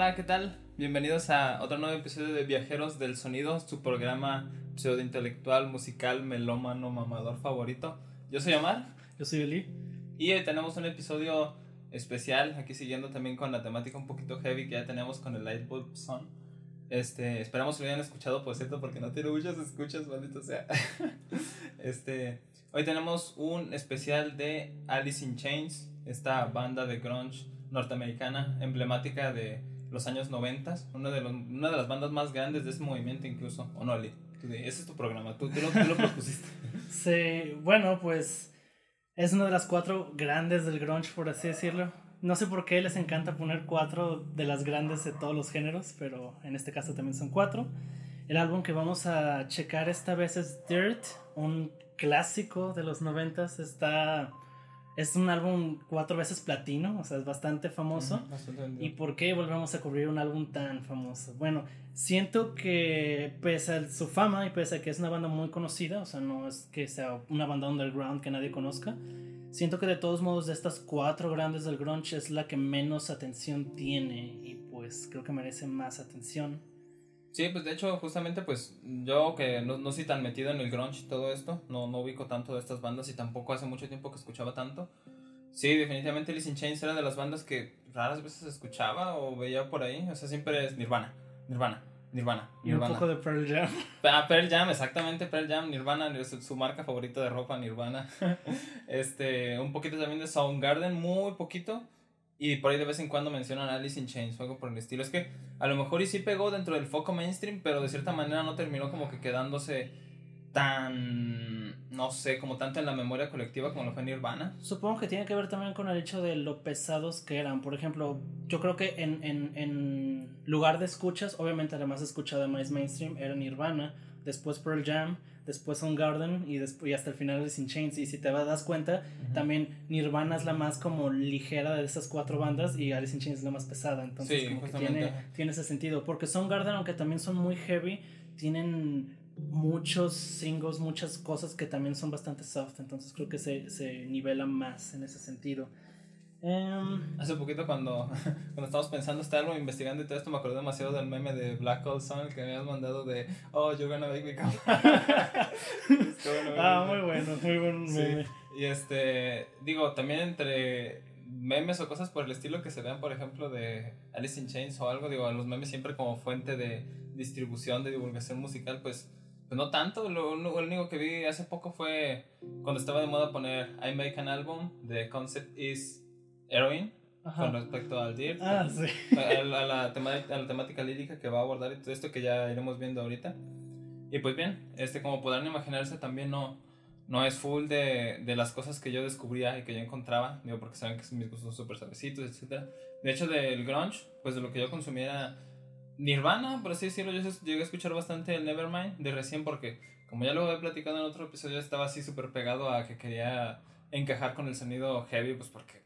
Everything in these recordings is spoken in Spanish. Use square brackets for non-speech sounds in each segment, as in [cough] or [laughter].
Hola, ¿qué tal? Bienvenidos a otro nuevo episodio de Viajeros del Sonido, su programa pseudointelectual, musical, melómano, mamador favorito. Yo soy Omar. Yo soy Eli. Y hoy tenemos un episodio especial, aquí siguiendo también con la temática un poquito heavy que ya tenemos con el Lightbulb Sun. Este, esperamos que lo hayan escuchado, por cierto, porque no tiene muchas escuchas, maldito sea. [laughs] este, hoy tenemos un especial de Alice in Chains, esta banda de grunge norteamericana emblemática de los años 90, una de, una de las bandas más grandes de ese movimiento incluso, ¿o no, Ali? Ese es tu programa, tú, tú, lo, tú lo [laughs] propusiste. sí, bueno, pues es una de las cuatro grandes del grunge, por así decirlo. No sé por qué les encanta poner cuatro de las grandes de todos los géneros, pero en este caso también son cuatro. El álbum que vamos a checar esta vez es Dirt, un clásico de los noventas. Está es un álbum cuatro veces platino, o sea, es bastante famoso. ¿Y por qué volvemos a cubrir un álbum tan famoso? Bueno, siento que pese a su fama y pese a que es una banda muy conocida, o sea, no es que sea una banda underground que nadie conozca, siento que de todos modos de estas cuatro grandes del grunge es la que menos atención tiene y pues creo que merece más atención. Sí, pues de hecho, justamente, pues yo que no, no soy tan metido en el grunge y todo esto, no, no ubico tanto de estas bandas y tampoco hace mucho tiempo que escuchaba tanto. Sí, definitivamente Alice in Chains era de las bandas que raras veces escuchaba o veía por ahí. O sea, siempre es Nirvana, Nirvana, Nirvana. Y un poco de Pearl Jam. Ah, Pearl Jam, exactamente, Pearl Jam, Nirvana, su marca favorita de ropa, Nirvana. [laughs] este, un poquito también de Soundgarden, muy poquito. Y por ahí de vez en cuando mencionan Alice in Chains o algo por el estilo. Es que a lo mejor y sí pegó dentro del foco mainstream, pero de cierta manera no terminó como que quedándose tan, no sé, como tanto en la memoria colectiva como lo fue Nirvana. Supongo que tiene que ver también con el hecho de lo pesados que eran. Por ejemplo, yo creo que en, en, en lugar de escuchas, obviamente además escuchada más mainstream era Nirvana, después Pearl Jam, después Garden y, después, y hasta el final de Sin Chains. Y si te das cuenta, también Nirvana es la más como ligera de esas cuatro bandas y Alice in Chains es la más pesada. Entonces, como que tiene, tiene ese sentido. Porque Garden aunque también son muy heavy, tienen muchos singles, muchas cosas que también son bastante soft. Entonces, creo que se, se nivela más en ese sentido. Em, Hace poquito cuando, [laughs] cuando estábamos pensando este álbum, investigando y todo esto, me acordé demasiado del meme de Black Hole Sun que me habías mandado de Oh, you're gonna make me come. [laughs] ah, muy bueno, muy buen meme. Y este, digo, también entre memes o cosas por el estilo que se vean, por ejemplo, de Alice in Chains o algo, digo, los memes siempre como fuente de distribución, de divulgación musical, pues, pues no tanto. Lo, lo único que vi hace poco fue cuando estaba de moda poner I make an album, the concept is Heroin con respecto al Dirt, ah, a, la temática, lírica que va a abordar y todo esto que ya iremos viendo ahorita. Y pues bien, este como podrán imaginarse también no, no es full de, de las cosas que yo descubría y que yo encontraba, digo porque saben que mis gustos son súper suavecitos, etc. De hecho del grunge, pues de lo que yo consumía era Nirvana, por así decirlo, yo llegué a escuchar bastante el Nevermind de recién porque como ya lo he platicado en otro episodio, estaba así súper pegado a que quería encajar con el sonido heavy, pues porque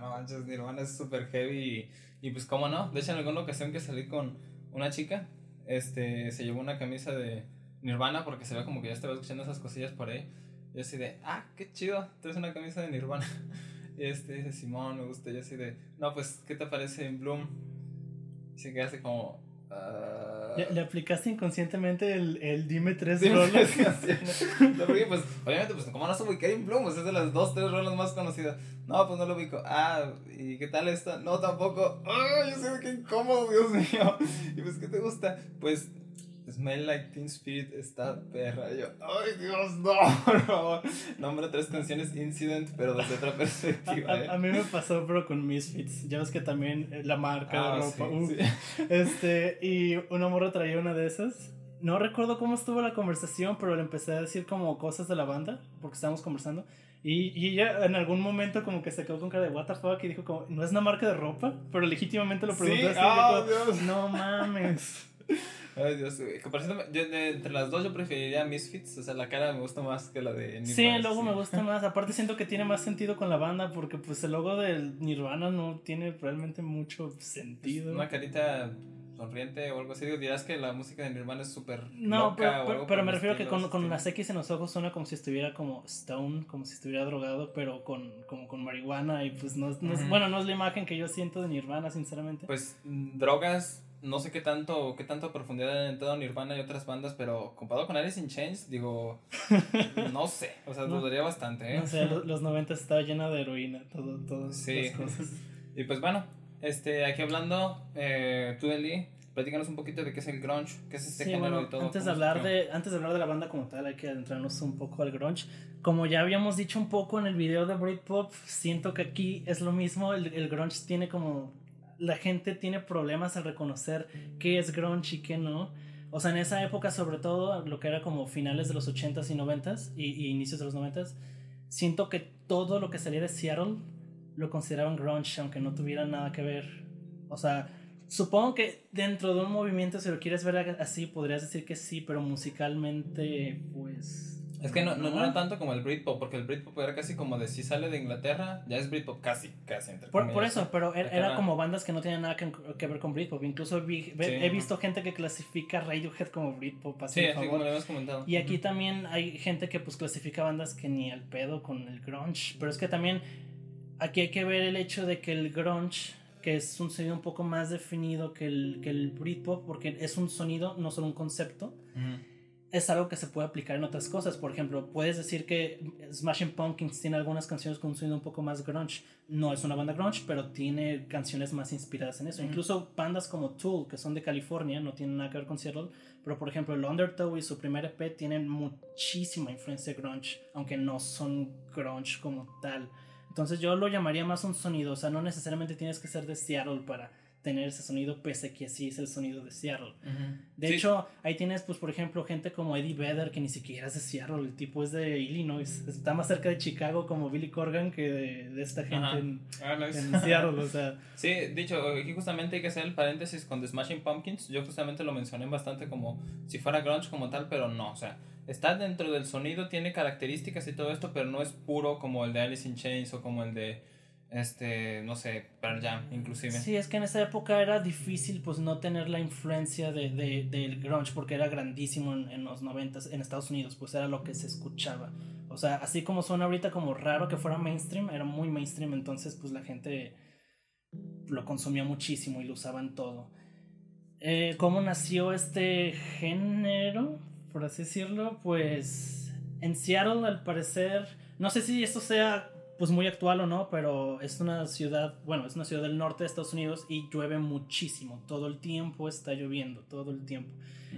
no manches, Nirvana es súper heavy y, pues cómo no. De hecho, en alguna ocasión que salí con una chica, este, se llevó una camisa de Nirvana porque se ve como que ya estaba escuchando esas cosillas por ahí. Y así de, ah, qué chido, traes una camisa de Nirvana. [laughs] Y este dice, Simón, me gusta. Y así de, no, pues, ¿qué te parece en Bloom? Y se queda así como, Ah. ¿Le, aplicaste inconscientemente el, el dime tres rolas? [laughs] [laughs] no, porque pues, obviamente, pues como no soy Kevin Bloom, pues es de las dos, tres rolas más conocidas. No, pues no lo ubico. Ah, ¿y qué tal esta? No, tampoco. ¡Ay, yo sé qué incómodo, Dios mío! [laughs] ¿Y pues qué te gusta? Pues Smell Like Teen Spirit está perra. yo, ay Dios, no, [laughs] por favor. Nombra tres canciones Incident, pero desde otra [laughs] perspectiva. A, ¿eh? mí me pasó, pero con Misfits. Ya ves que también eh, la marca de ah, ropa. Uh, [laughs] este, y una morra traía una de esas. No recuerdo cómo estuvo la conversación, pero le empecé a decir como cosas de la banda, porque estábamos conversando. Y, y ella en algún momento como que se quedó con cara de what the fuck y dijo como, no es una marca de ropa, pero legítimamente lo preguntó oh, no mames. Ay, Dios, Yo, entre las dos yo preferiría Misfits. O sea, la cara me gusta más que la de Nirvana. Sí, el logo me gusta más. Aparte siento que tiene más sentido con la banda porque pues el logo del Nirvana no tiene realmente mucho sentido. una carita sonriente o algo así. Dirás que la música de Nirvana es súper. No, loca pero, o pero, algo pero por me refiero que estilo, con, con este. las X en los ojos suena como si estuviera como stone, como si estuviera drogado, pero con, como con marihuana. Y pues no, es- no es- Ujú. bueno, no es la imagen que yo siento de Nirvana, sinceramente. Pues mm, drogas, no sé qué tanto, qué tanto profundidad han entrado Nirvana y otras bandas, pero comparado con Alice in Chains, digo, [laughs] no sé, o sea, No. dudaría bastante, ¿eh? No sé, los, los 90 estaba llena de heroína, todo, todas Sí. las cosas. [laughs] Y pues bueno, este, aquí hablando, eh, tú, Eli, platícanos un poquito de qué es el grunge, qué es este Sí, género bueno, y todo. antes de hablar de antes de hablar de la banda como tal, hay que adentrarnos un poco al grunge. Como ya habíamos dicho un poco en el video de Britpop, siento que aquí es lo mismo, el, el grunge tiene como la gente tiene problemas al reconocer qué es grunge y qué no. O sea, en esa época, sobre todo, lo que era como finales de los 80s y 90s y, y inicios de los 90s, siento que todo lo que salía de Seattle lo consideraban grunge, aunque no tuviera nada que ver. O sea, supongo que dentro de un movimiento, si lo quieres ver así, podrías decir que sí, pero musicalmente, pues. Es que no, no, no era tanto como el Britpop, porque el Britpop era casi como de si sale de Inglaterra, ya es Britpop casi, casi entre Por, por eso, pero era, Acá era como bandas que no tenían nada que, que ver con Britpop. Incluso vi- ve- Sí. he visto gente que clasifica Radiohead como Britpop. Así, Sí, así favor. como lo habíamos comentado. Y aquí también hay gente que pues clasifica bandas que ni al pedo con el grunge. Pero es que también aquí hay que ver el hecho de que el grunge, que es un sonido un poco más definido que el, que el Britpop, porque es un sonido, no solo un concepto, Ujú. Es algo que se puede aplicar en otras cosas. Por ejemplo, puedes decir que Smashing Pumpkins tiene algunas canciones con un sonido un poco más grunge. No es una banda grunge, pero tiene canciones más inspiradas en eso. Incluso bandas como Tool, que son de California, no tienen nada que ver con Seattle. Pero por ejemplo, el Undertow y su primer EP tienen muchísima influencia grunge, aunque no son grunge como tal. Entonces yo lo llamaría más un sonido, o sea, no necesariamente tienes que ser de Seattle para tener ese sonido, pese a que así es el sonido de Seattle. De Sí, hecho, ahí tienes, pues, por ejemplo, gente como Eddie Vedder, que ni siquiera es de Seattle, el tipo es de Illinois, está más cerca de Chicago como Billy Corgan que de, de esta gente en, Ah, nice. en Seattle, o sea, [laughs] Sí, dicho, aquí justamente hay que hacer el paréntesis con The Smashing Pumpkins. Yo justamente lo mencioné bastante como si fuera grunge como tal, pero no, o sea, está dentro del sonido, tiene características y todo esto, pero no es puro como el de Alice in Chains o como el de, este, no sé, Pearl Jam, inclusive. sí, es que en esa época era difícil, pues, no tener la influencia de, de- del grunge, porque era grandísimo en, en los noventas en Estados Unidos, pues era lo que se escuchaba. O sea, así como suena ahorita como raro que fuera mainstream, era muy mainstream, entonces, pues, la gente lo consumía muchísimo y lo usaban todo. Eh, ¿Cómo nació este género? Por así decirlo, pues en Seattle al parecer, no sé si esto sea pues muy actual o no, pero es una ciudad, bueno, es una ciudad del norte de Estados Unidos y llueve muchísimo, todo el tiempo está lloviendo, todo el tiempo.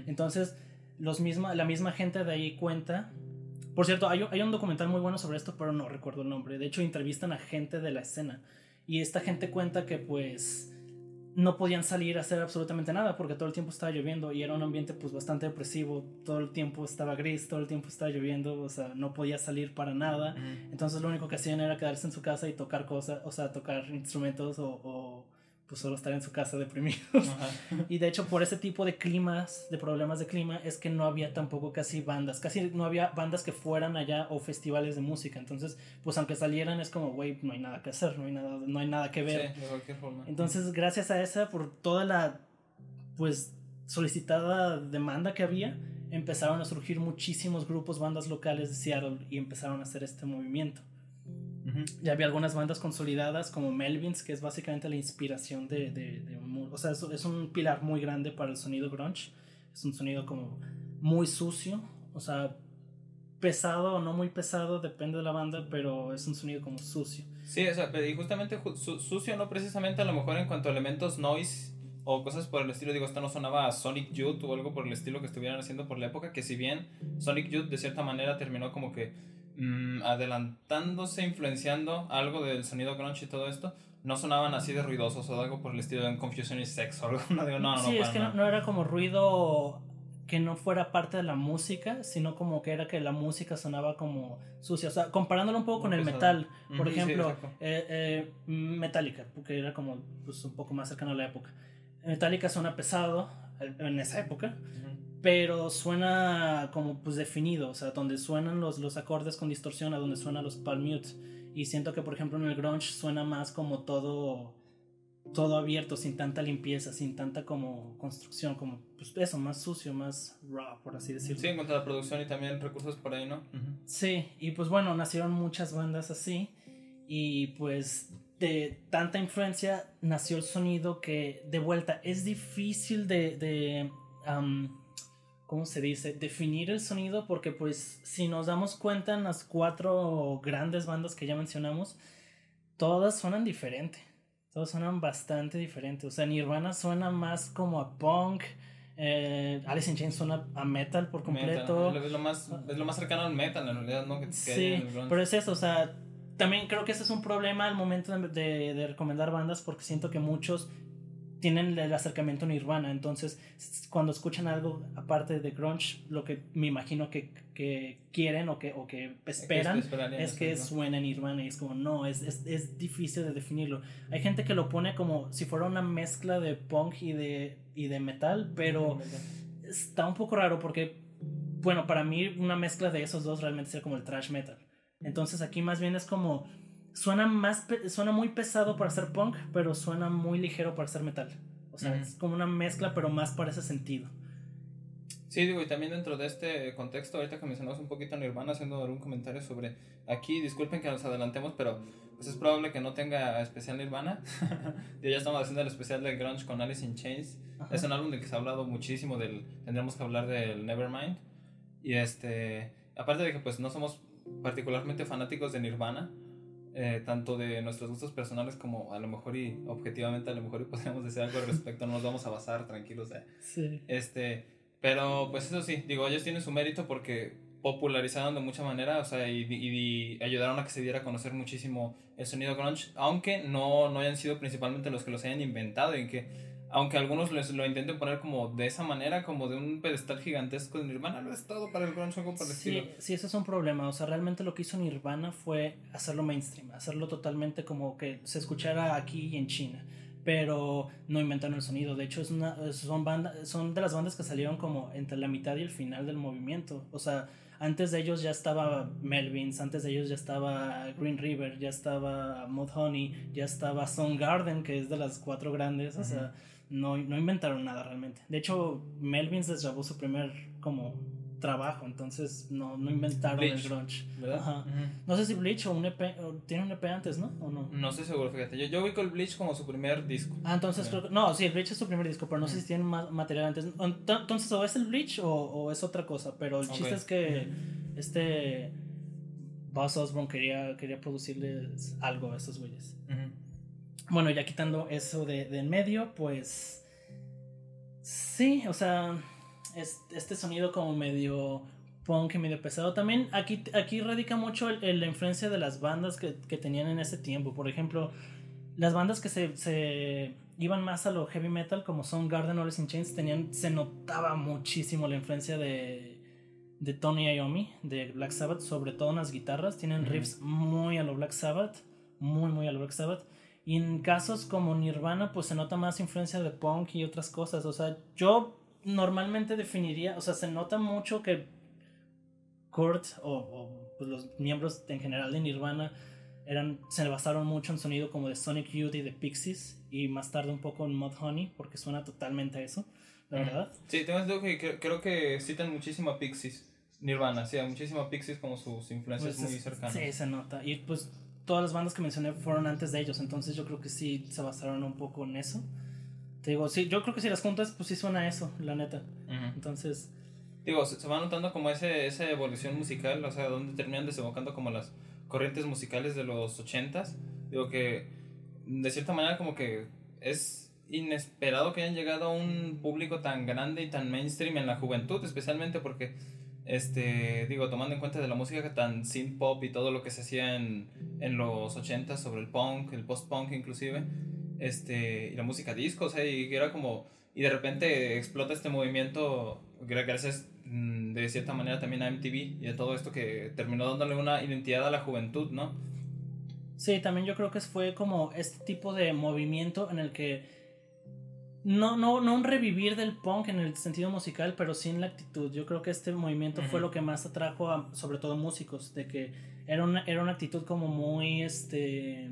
Entonces, los misma, la misma gente de ahí cuenta. Por cierto, hay, hay un documental muy bueno sobre esto, pero no recuerdo el nombre. De hecho, entrevistan a gente de la escena. Y esta gente cuenta que pues no podían salir a hacer absolutamente nada porque todo el tiempo estaba lloviendo y era un ambiente pues bastante depresivo. Todo el tiempo estaba gris, todo el tiempo estaba lloviendo, o sea, no podía salir para nada. Entonces lo único que hacían era quedarse en su casa y tocar cosas, o sea, tocar instrumentos o, o, pues solo estar en su casa deprimidos. Ajá. [laughs] Y de hecho por ese tipo de climas, de problemas de clima, es que no había tampoco casi bandas, casi no había bandas que fueran allá o festivales de música. Entonces, pues aunque salieran es como, güey, no hay nada que hacer, no hay nada, no hay nada que ver. Sí, de cualquier forma. Entonces, gracias a esa, por toda la, pues, solicitada demanda que había, empezaron a surgir muchísimos grupos, bandas locales de Seattle y empezaron a hacer este movimiento. Ya había algunas bandas consolidadas como Melvins, que es básicamente la inspiración de... de, de mu- o sea, es, es un pilar muy grande para el sonido grunge. Es un sonido como muy sucio, o sea, pesado o no muy pesado, depende de la banda, pero es un sonido como sucio. Sí, o sea, y justamente ju- su- sucio no precisamente a lo mejor en cuanto a elementos noise o cosas por el estilo, digo, esto no sonaba a Sonic Youth o algo por el estilo que estuvieran haciendo por la época, que si bien Sonic Youth de cierta manera terminó como que mm, adelantándose, influenciando algo del sonido grunge y todo esto, no sonaban así de ruidosos o algo por el estilo de Confusion is Sex o algo, [laughs] no digo, no, no, sí, no, es que no, era como ruido que no fuera parte de la música, sino como que era que la música sonaba como sucia. O sea, comparándolo un poco con el metal, por ejemplo, eh, eh, Metallica, porque era como pues, un poco más cercano a la época. Metallica suena pesado eh, en esa época. Pero suena como pues definido, o sea, donde suenan los, los acordes con distorsión, a donde suenan los palm mute. Y siento que, por ejemplo, en el grunge suena más como todo todo abierto, sin tanta limpieza, sin tanta como construcción, como pues eso, más sucio, más raw, por así decirlo. Sí, en cuanto a la producción y también recursos por ahí, ¿no? Sí, y pues bueno, nacieron muchas bandas así y pues de tanta influencia nació el sonido que de vuelta es difícil de, de ¿cómo se dice? Definir el sonido porque pues si nos damos cuenta en las cuatro grandes bandas que ya mencionamos, todas suenan diferente. Todas suenan bastante diferentes. O sea, Nirvana suena más como a punk. Eh, Alice in Chains suena a metal por completo. Es, lo más, es lo más cercano al metal en realidad, ¿no? sí, pero es eso, o sea, también creo que ese es un problema al momento de, de, recomendar bandas porque siento que muchos tienen el acercamiento Nirvana. Entonces, cuando escuchan algo aparte de grunge, lo que me imagino que, que quieren o que, o que esperan es que suene Nirvana. Y es como, no, es, es, es, difícil de definirlo. Hay gente que lo pone como si fuera una mezcla de punk y de, y de metal, pero está un poco raro porque, bueno, para mí una mezcla de esos dos realmente sería como el trash metal. Entonces aquí más bien es como suena más suena muy pesado para ser punk, pero suena muy ligero para ser metal. O sea, es como una mezcla, pero más para ese sentido. Sí, digo, y también dentro de este contexto, ahorita que mencionamos un poquito a Nirvana, haciendo algún comentario sobre aquí, disculpen que nos adelantemos, pero pues es probable que no tenga especial Nirvana. [laughs] ya estamos haciendo el especial de Grunge con Alice in Chains. Es un álbum del que se ha hablado muchísimo, del, tendremos que hablar del Nevermind. Y este, aparte de que pues no somos particularmente fanáticos de Nirvana, eh, tanto de nuestros gustos personales como a lo mejor y objetivamente a lo mejor y [laughs] podríamos decir algo al respecto, no nos vamos a basar tranquilos. Sí. Este, pero pues eso sí, digo, ellos tienen su mérito porque popularizaron de mucha manera, o sea, y, y, ayudaron a que se diera a conocer muchísimo el sonido grunge, aunque no, no hayan sido principalmente los que los hayan inventado y que aunque algunos les, lo intenten poner como de esa manera, como de un pedestal gigantesco de Nirvana, no es todo para el grunge o para el sí. Sí, eso es un problema. O sea, realmente lo que hizo Nirvana fue hacerlo mainstream, hacerlo totalmente como que se escuchara aquí y en China. Pero no inventaron el sonido. De hecho, es una, son, banda, son de las bandas que salieron como entre la mitad y el final del movimiento. O sea, antes de ellos ya estaba Melvins, antes de ellos ya estaba Green River, ya estaba Mudhoney, ya estaba Garden, que es de las cuatro grandes. O sea no, no inventaron nada realmente. De hecho, Melvins les grabó su primer como trabajo, entonces no, no inventaron el grunge. ¿verdad? No sé si Bleach o un EP, tiene un EP antes, ¿no? ¿O no? No estoy seguro, fíjate. Yo, yo ubico el Bleach como su primer disco. Ah, entonces creo que, no, sí, el Bleach es su primer disco, pero no sé si tiene más material antes. Entonces, o es el Bleach o, o es otra cosa, pero el chiste es que este Buzz Osborne quería, quería producirles algo a estos güeyes. Bueno, ya quitando eso de, en medio, pues. Sí, o sea. este sonido como medio punk y medio pesado. También aquí, aquí radica mucho la influencia de las bandas que, tenían en ese tiempo. Por ejemplo, las bandas que se, iban más a lo heavy metal, como son Garden Alice in Chains, tenían, se notaba muchísimo la influencia de, de Tony Iommi, de Black Sabbath, sobre todo en las guitarras. Tienen riffs muy a lo Black Sabbath, muy, muy a lo Black Sabbath. Y en casos como Nirvana, pues se nota más influencia de punk y otras cosas. O sea, yo normalmente definiría, o sea, se nota mucho que Kurt o, pues, los miembros en general de Nirvana eran, se basaron mucho en sonido como de Sonic Youth y de Pixies y más tarde un poco en Mudhoney porque suena totalmente a eso, la verdad. Sí, tengo que creo, que citan muchísimo a Pixies. Nirvana, sí, muchísimo a Pixies como sus influencias pues muy cercanas. Sí, se nota. Y pues todas las bandas que mencioné fueron antes de ellos, entonces yo creo que sí se basaron un poco en eso. Te digo, sí, yo creo que si las juntas, pues sí suena eso, la neta. Entonces... Digo, se, va notando como ese, esa evolución musical, o sea, donde terminan desembocando como las corrientes musicales de los ochentas. Digo que, de cierta manera, como que es inesperado que hayan llegado a un público tan grande y tan mainstream en la juventud, especialmente porque este, digo, tomando en cuenta de la música tan synth pop y todo lo que se hacía en, en los 80 sobre el punk, el post-punk inclusive, este, y la música disco, o sea, era como, y de repente explota este movimiento gracias mm, de cierta manera también a MTV y de todo esto que terminó dándole una identidad a la juventud, ¿no? Sí, también yo creo que fue como este tipo de movimiento en el que no, no, no un revivir del punk en el sentido musical, pero sí en la actitud. Yo creo que este movimiento fue lo que más atrajo a, sobre todo músicos, de que era una, era una actitud como muy, este,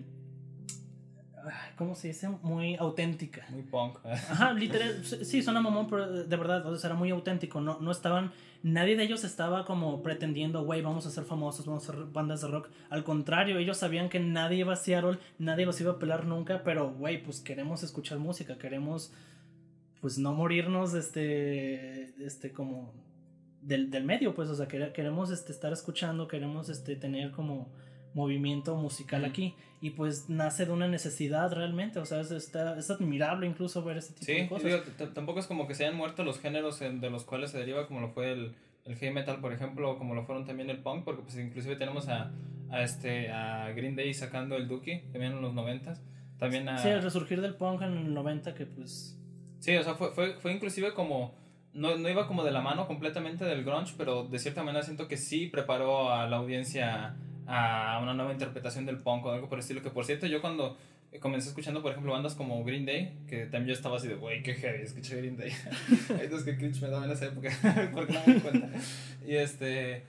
¿cómo se dice? Muy auténtica. Muy punk. Ajá, literal, sí, suena mamón, pero de verdad, o sea, era muy auténtico, no, no estaban, nadie de ellos estaba como pretendiendo, güey, vamos a ser famosos, vamos a ser bandas de rock, al contrario, ellos sabían que nadie iba a Seattle, nadie los iba a pelar nunca, pero, güey, pues queremos escuchar música, queremos, pues no morirnos, este, este, como, del, del medio, pues, o sea, queremos, este, estar escuchando, queremos, este, tener como movimiento musical aquí y pues nace de una necesidad realmente, o sea, es, está, es admirable incluso ver este tipo de cosas. Sí, tampoco es como que se hayan muerto los géneros de los cuales se deriva como lo fue el, el heavy metal, por ejemplo, o como lo fueron también el punk, porque pues inclusive tenemos a, a este a Green Day sacando el Dookie también en los noventas, también a... Sí, el resurgir del punk en el 90 que pues... Sí, o sea, fue, fue, fue inclusive como... No, no iba como de la mano completamente del grunge, pero de cierta manera siento que sí preparó a la audiencia a una nueva interpretación del punk o algo por el estilo. Que por cierto, yo cuando comencé escuchando, por ejemplo, bandas como Green Day, que también yo estaba así de, güey, qué heavy, escuché Green Day. [laughs] Hay dos que cringe me daban en esa época, [laughs] porque no me cuenta. Y este.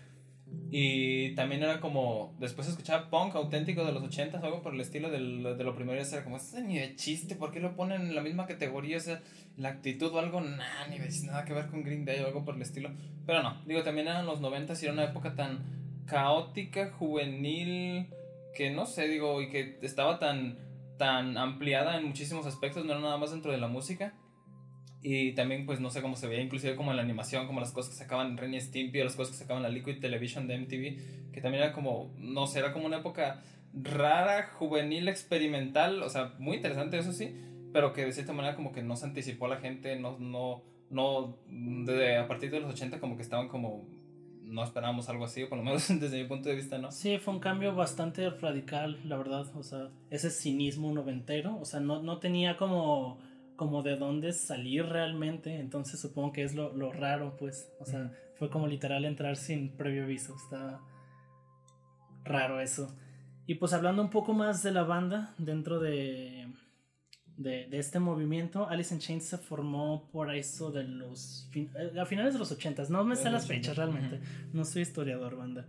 Y también era como, después escuchaba punk auténtico de los 80 o algo por el estilo de lo primero, y era como, es ni de chiste, ¿por qué lo ponen en la misma categoría? O sea, la actitud o algo, nada, ni nada que ver con Green Day o algo por el estilo. Pero no, digo, también eran los 90 y era una época tan caótica, juvenil, que no sé, digo, y que estaba tan, tan ampliada en muchísimos aspectos, no era nada más dentro de la música. Y también, pues, no sé cómo se veía, inclusive como en la animación, como las cosas que sacaban en y Stimpy, o las cosas que sacaban en la Liquid Television de MTV, que también era como, no sé, era como una época rara, juvenil, experimental, o sea, muy interesante, eso sí, pero que de cierta manera como que no se anticipó a la gente, no, no, no, de, a partir de los 80 como que estaban como no esperábamos algo así, o por lo menos [laughs] desde mi punto de vista, ¿no? Sí, fue un cambio bastante radical, la verdad, o sea, ese cinismo noventero, o sea, no, no tenía como, como de dónde salir realmente, entonces supongo que es lo, lo raro, pues, o sea, fue como literal entrar sin previo aviso, está raro eso. Y pues hablando un poco más de la banda, dentro de de, de, este movimiento. Alice in Chains se formó por eso de los. Eh, a finales de los 80 No me sé las fechas realmente. No soy historiador, banda.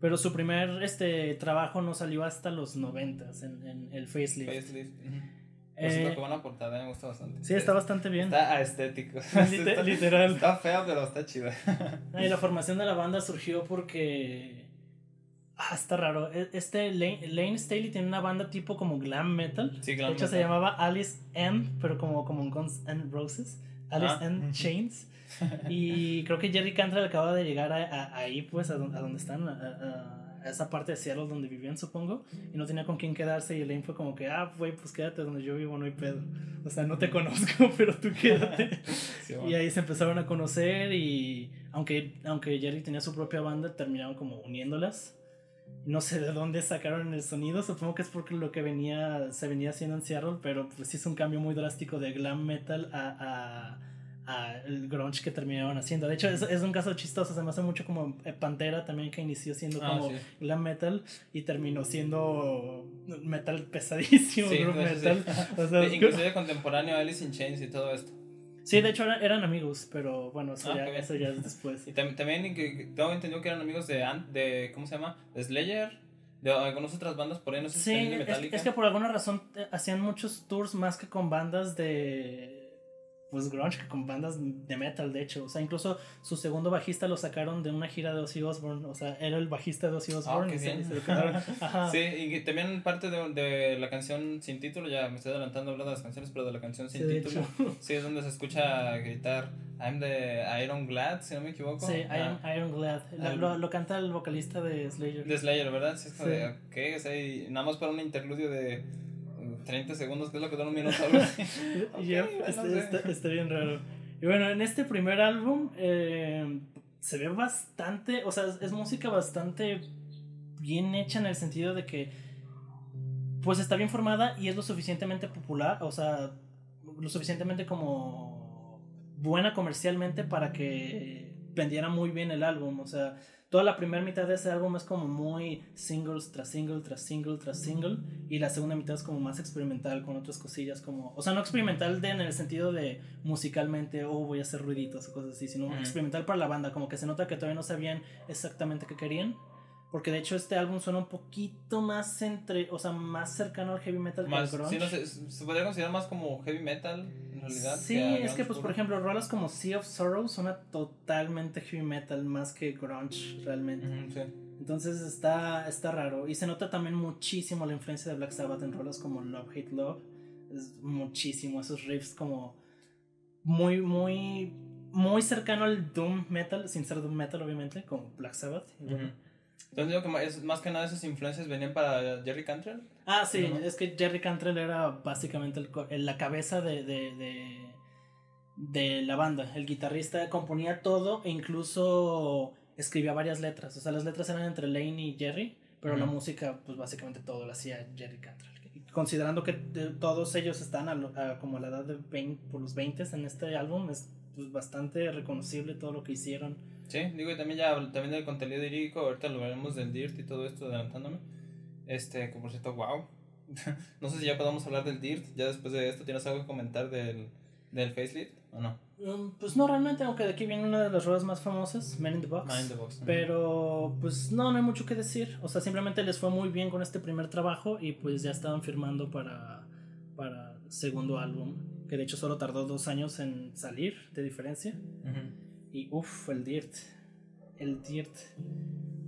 Pero su primer este, trabajo no salió hasta los 90 en, en el Facelift. Facelift. Eh, que la portada, me gusta bastante. Sí, está bastante bien. Está estético. [laughs] literal. Está fea, pero está chida. y la formación de la banda surgió porque Ah, está raro. E, este Lane, Staley tiene una banda tipo como glam metal. Sí, glam de hecho, se llamaba Alice N, pero como, como Guns N' Roses. Alice ah. N Chains. [laughs] y creo que Jerry Cantrell acaba de llegar a, ahí, pues, a, donde están, a, esa parte de Seattle donde vivían, supongo. Y no tenía con quién quedarse. Y Lane fue como que, ah, güey, pues quédate donde yo vivo, no hay pedo. O sea, no te conozco, [laughs] pero tú quédate. [laughs] Y ahí se empezaron a conocer. Y aunque, aunque Jerry tenía su propia banda, terminaron como uniéndolas no sé de dónde sacaron el sonido, supongo que es porque lo que venía se venía haciendo en Seattle, pero pues sí es un cambio muy drástico de glam metal a, a, el grunge que terminaron haciendo. De hecho, es, es, un caso chistoso, se me hace mucho como eh, Pantera también que inició siendo ah, como glam metal y terminó siendo metal pesadísimo, metal. [laughs] Inclusive contemporáneo Alice in Chains y todo esto. Sí, de hecho eran, amigos, pero bueno, eso, ah, ya, eso ya es [laughs] después. Y también, también que, tengo entendido que eran amigos de, de ¿cómo se llama? De Slayer, de algunas otras bandas por ahí, no sé sí, si es, es que por alguna razón eh, hacían muchos tours más que con bandas de pues grunge con bandas de metal de hecho. O sea incluso su segundo bajista lo sacaron de una gira de Ozzy Osbourne. O sea era el bajista de Ozzy ah, Osbourne y, se, [laughs] sí y también parte de, de, la canción sin título ya me estoy adelantando hablando de las canciones pero de la canción sin título [laughs] sí es donde se escucha gritar I'm the Iron Glad si no me equivoco. Sí I'm ah. Iron Glad. Lo, lo, canta el vocalista de Slayer. De Slayer verdad sí es como de ok o sea, y nada más para un interludio de 30 segundos, que es lo que dura un minuto. [laughs] está, bien raro. Y bueno, en este primer álbum eh, se ve bastante, o sea, es, música bastante bien hecha en el sentido de que pues está bien formada y es lo suficientemente popular, o sea, lo suficientemente como buena comercialmente para que vendiera muy bien el álbum, o sea, toda la primera mitad de ese álbum es como muy singles tras single, tras single, tras single. Y la segunda mitad es como más experimental con otras cosillas como... O sea, no experimental de, en el sentido de musicalmente, oh, voy a hacer ruiditos o cosas así, sino experimental para la banda, como que se nota que todavía no sabían exactamente qué querían. Porque de hecho este álbum suena un poquito más entre, o sea, más cercano al heavy metal Más, que al grunge. sí, no sé, se podría considerar más como heavy metal, en realidad. Sí, es que pues por ejemplo, rolas como Sea of Sorrow suena totalmente heavy metal más que grunge realmente. Sí. Entonces está, está raro. Y se nota también muchísimo la influencia de Black Sabbath en rolas como Love, Hate, Love. Es muchísimo. Esos riffs como muy, muy, muy cercano al Doom Metal, sin ser Doom Metal obviamente, como Black Sabbath. Y bueno. Ujú. Entonces digo que es, más que nada esas influencias venían para Jerry Cantrell. Ah, sí, es que Jerry Cantrell era básicamente el la cabeza de, de, de, de la banda. El guitarrista componía todo e incluso escribía varias letras. O sea, las letras eran entre Lane y Jerry, pero la música, pues básicamente todo lo hacía Jerry Cantrell. Considerando que todos ellos están a lo- a como a la edad de 20, por los 20 en este álbum, es pues, bastante reconocible todo lo que hicieron. Sí, digo, y también ya también del contenido lírico, ahorita lo veremos del Dirt y todo esto, adelantándome. Este, que por cierto, wow. [laughs] no sé si ya podemos hablar del Dirt, ya después de esto, ¿tienes algo que comentar del, del facelift o no? Mm, Pues no realmente, aunque de aquí viene una de las ruedas más famosas, Men in the Box. Mind the Box. Pero pues no, no hay mucho que decir. O sea, simplemente les fue muy bien con este primer trabajo y pues ya estaban firmando para, para segundo álbum. Que de hecho solo tardó dos años en salir de diferencia. Ujú. Y uff, el Dirt. El Dirt.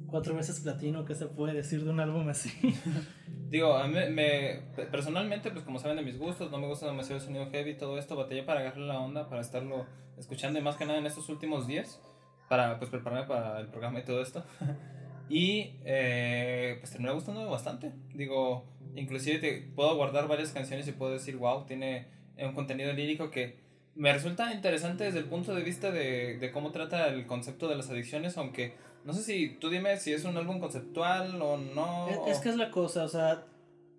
Cuatro veces platino, ¿qué se puede decir de un álbum así? [laughs] Digo, a mí me, personalmente, pues como saben de mis gustos, no me gusta demasiado el sonido heavy todo esto, batallé para agarrar la onda, para estarlo escuchando y más que nada en estos últimos días, para pues prepararme para el programa y todo esto. [laughs] y eh, pues terminé gustándome bastante. Digo, inclusive te, puedo guardar varias canciones y puedo decir, wow, tiene un contenido lírico que me resulta interesante desde el punto de vista de, de cómo trata el concepto de las adicciones, aunque no sé si tú dime si es un álbum conceptual o no. Es, es que es la cosa, o sea,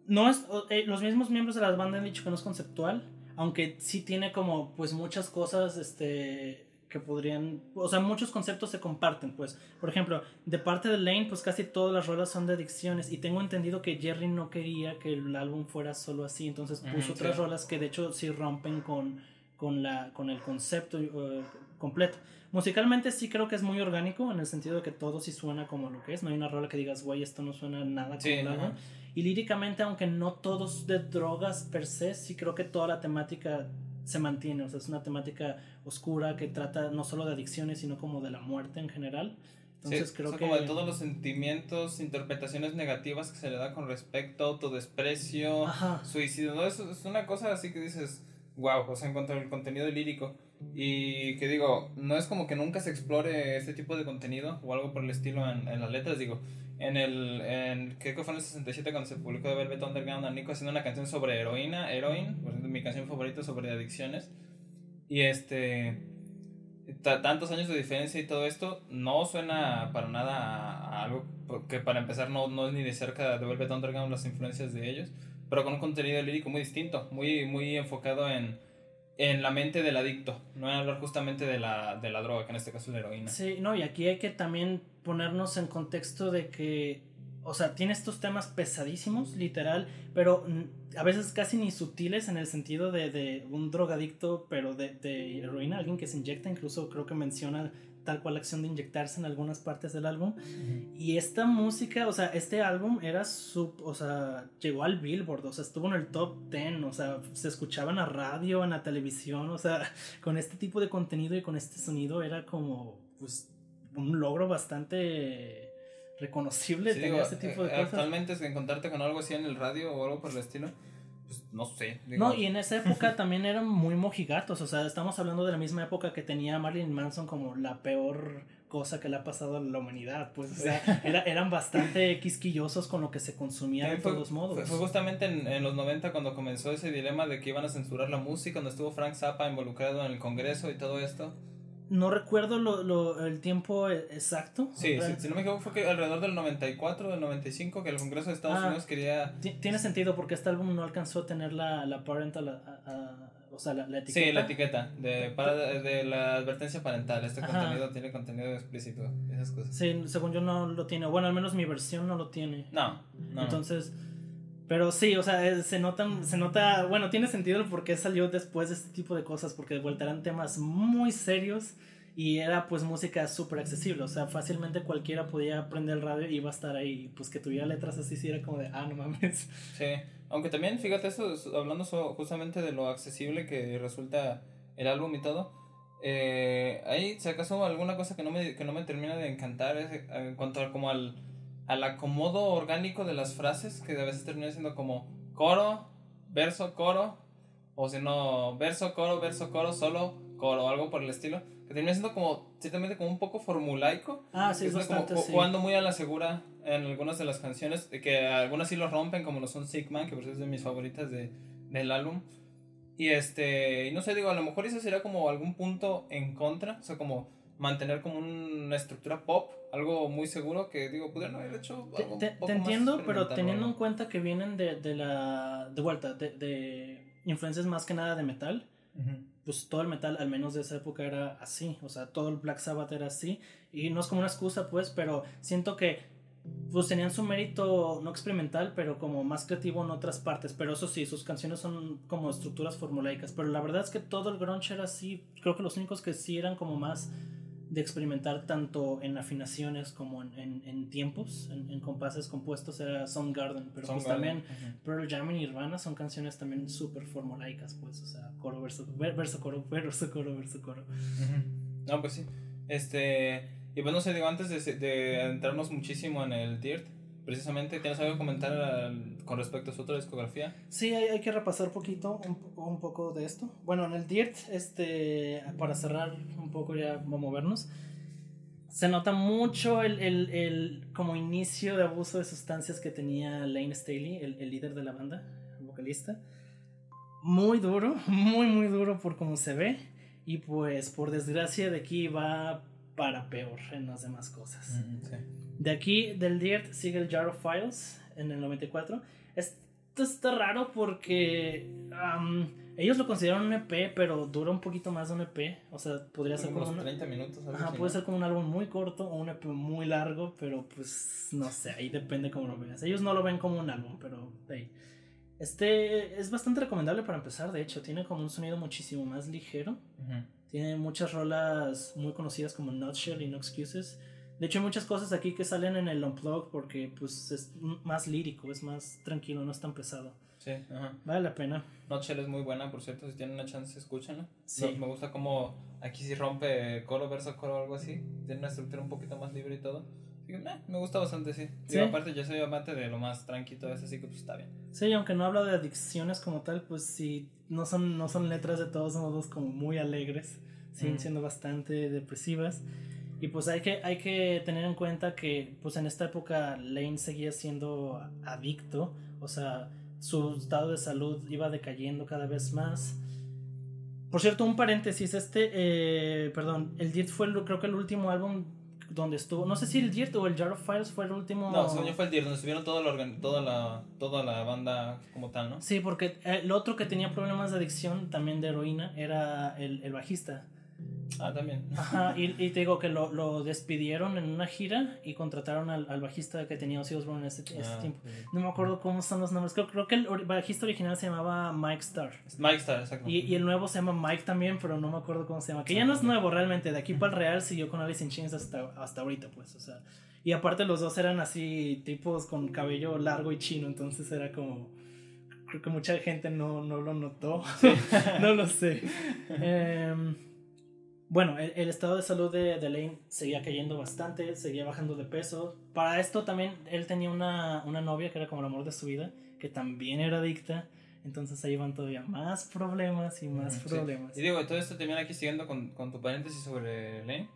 no es, eh, los mismos miembros de la banda han dicho que no es conceptual, aunque sí tiene como pues muchas cosas este que podrían, o sea, muchos conceptos se comparten, pues. Por ejemplo, de parte de Lane, pues casi todas las rolas son de adicciones y tengo entendido que Jerry no quería que el álbum fuera solo así, entonces puso otras sí. rolas que de hecho sí rompen con con la con el concepto eh, completo. Musicalmente sí creo que es muy orgánico en el sentido de que todo sí suena como lo que es. No hay una rola que digas, güey, esto no suena nada como Sí, el álbum". ajá. Y líricamente, aunque no todos de drogas per se, sí creo que toda la temática se mantiene. O sea, es una temática oscura que trata no solo de adicciones, sino como de la muerte en general. Entonces Sí, creo son que... como de todos los sentimientos, interpretaciones negativas que se le da con respecto, autodesprecio, Ajá. suicidio. ¿no? Es, es una cosa así que dices, wow, o sea, en cuanto al contenido lírico. Y que digo, no es como que nunca se explore este tipo de contenido o algo por el estilo en, en las letras. Digo, en el, en, creo que fue en el 67 cuando se publicó de Velvet Underground, a Nico haciendo una canción sobre heroína, Heroin, por ejemplo, mi canción favorita sobre adicciones. Y este, ta- tantos años de diferencia y todo esto, no suena para nada a algo que para empezar no, no es ni de cerca de Velvet Underground las influencias de ellos, pero con un contenido lírico muy distinto, muy, muy enfocado en, en la mente del adicto, no en hablar justamente de la, de la droga, que en este caso es la heroína. Sí, no, y aquí hay que también ponernos en contexto de que, o sea, tiene estos temas pesadísimos, literal, pero a veces casi ni sutiles en el sentido de, de un drogadicto, pero de, de heroína, alguien que se inyecta, incluso creo que menciona tal cual la acción de inyectarse en algunas partes del álbum. Y esta música, o sea, este álbum era sub, o sea, llegó al Billboard, o sea, estuvo en el top 10, o sea, se escuchaba en la radio, en la televisión, o sea, [laughs] con este tipo de contenido y con este sonido era como, pues, un logro bastante reconocible Sí, tener digo, este tipo de eh, cosas. Actualmente es encontrarte con algo así en el radio o algo por el estilo, pues no sé. digo, No, y en esa época [laughs] también eran muy mojigatos, o sea, estamos hablando de la misma época que tenía Marilyn Manson como la peor cosa que le ha pasado a la humanidad, pues, o sea, era- eran bastante quisquillosos con lo que se consumía de fue, todos modos. fue- fue justamente en, en los 90 cuando comenzó ese dilema de que iban a censurar la música, cuando estuvo Frank Zappa involucrado en el Congreso y todo esto. No recuerdo lo, lo- el tiempo e- exacto. Sí, Real- si, no me equivoco fue que alrededor del 94, del 95, que el Congreso de Estados Ah. Unidos quería... Ti- Tiene sentido porque este álbum no alcanzó a tener la, la parental, a- a- o sea, la, la etiqueta. Sí, la etiqueta de, para, de la advertencia parental. Este Ajá. contenido tiene contenido explícito, esas cosas. Sí, según yo no lo tiene. Bueno, al menos mi versión no lo tiene. No, no. Entonces, pero sí, o sea, eh, se notan, se nota, bueno, tiene sentido el por qué salió después de este tipo de cosas, porque de vuelta eran temas muy serios Y era pues música súper accesible, o sea, fácilmente cualquiera podía prender el radio y iba a estar ahí, pues que tuviera letras así, sí era como de, ah, no mames. Sí, aunque también, fíjate, eso, hablando justamente de lo accesible que resulta el álbum y todo, eh, ahí, si acaso, alguna cosa que no me, que no me termina de encantar es eh, en cuanto a, como al, al acomodo orgánico de las frases, que a veces termina siendo como coro, verso, coro, o si no, verso, coro, verso, coro, solo, coro, algo por el estilo que termina siendo como, ciertamente como un poco formulaico. Ah, sí, es bastante, como, Jugando muy a la segura en algunas de las canciones, que algunas sí lo rompen, como lo son Sigma, que por eso es de mis favoritas de, del álbum. Y este, y no sé, digo, a lo mejor eso sería como algún punto en contra, o sea, como mantener como una estructura pop, algo muy seguro que digo, pudieron haber hecho algo Te, te entiendo, pero teniendo en cuenta que vienen de, de la, de vuelta, de, de influencias más que nada de metal pues todo el metal, al menos de esa época, era así. O sea, todo el Black Sabbath era así. Y no es como una excusa, pues, pero siento que pues tenían su mérito no experimental, pero como más creativo en otras partes. Pero eso sí, sus canciones son como estructuras formulaicas. Pero la verdad es que todo el grunge era así. Creo que los únicos que sí eran como más de experimentar tanto en afinaciones como en, en, tiempos, en, compases compuestos, era Soundgarden, pero pues también Pearl Jam y Nirvana son canciones también súper formulaicas, pues, o sea, coro, verso, verso, coro, verso, coro, verso, coro. No, pues sí. Este, y bueno, no sé, digo, antes de, de entrarnos muchísimo en el Dirt, precisamente, ¿tienes algo que comentar con respecto a su otra discografía? Sí, hay, hay que repasar un poquito, un, un, poco de esto. Bueno, en el Dirt, este, para cerrar un poco ya, vamos a movernos, se nota mucho el, el, el, como inicio de abuso de sustancias que tenía Lane Staley, el, el líder de la banda, el vocalista. Muy duro, [laughs] muy, muy duro por cómo se ve. Y pues, por desgracia, de aquí va para peor en las demás cosas. sí. De aquí, del Dirt, sigue el Jar of Files en el 94. Esto está raro porque ellos lo consideran un EP, pero dura un poquito más de un EP. O sea, podría ser como. Unos 30 minutos. Ajá, puede ser como un álbum muy corto o un EP muy largo, pero pues no sé, ahí depende cómo lo veas. Ellos no lo ven como un álbum, pero hey. Este es bastante recomendable para empezar, de hecho, tiene como un sonido muchísimo más ligero. Tiene muchas rolas muy conocidas como Nutshell y No Excuses. De hecho, hay muchas cosas aquí que salen en el Unplugged porque pues es más lírico, es más tranquilo, no es tan pesado. Sí, ajá. Vale la pena. Notchell es muy buena, por cierto, si tienen una chance, escúchenla. Sí. me gusta como aquí sí rompe coro, verso, coro o algo así. Tiene una estructura un poquito más libre y todo. me gusta bastante, sí. ¿Sí? aparte, yo soy amante de lo más tranquilo, eso así que pues está bien. Sí, aunque no habla de adicciones como tal, pues sí, no son, no son letras de todos modos como muy alegres. Siguen siendo bastante depresivas. Y pues hay que, hay que tener en cuenta que pues en esta época Lane seguía siendo adicto, o sea, su estado de salud iba decayendo cada vez más. Por cierto, un paréntesis, este, eh, perdón, el Dirt fue creo que el último álbum donde estuvo, no sé si el Dirt o el Jar of Files fue el último... No, según yo fue el Dirt, donde estuvieron toda la, toda la, toda la banda como tal, ¿no? Sí, porque el otro que tenía problemas de adicción, también de heroína, era el, el bajista. Ah, también. Ajá, y, y, te digo que lo, lo, despidieron en una gira y contrataron al, al bajista que tenía Ozzy Osbourne en ese, ese ah, tiempo. No me acuerdo cómo son los nombres. Creo, creo que el bajista original se llamaba Mike Starr. Mike Starr, exacto. Y, y, el nuevo se llama Mike también, pero no me acuerdo cómo se llama. Que ya no es nuevo realmente. De aquí para el Real siguió con Alice in Chains hasta, hasta ahorita, pues. O sea, y aparte los dos eran así, tipos con cabello largo y chino. Entonces era como creo que mucha gente no, no lo notó. [laughs] no lo sé. Eh, bueno, el, estado de salud de, de, Lane seguía cayendo bastante, seguía bajando de peso. Para esto también él tenía una, una novia que era como el amor de su vida, que también era adicta. Entonces ahí van todavía más problemas y más problemas. Y digo, todo esto también aquí siguiendo con, con, tu paréntesis sobre Lane.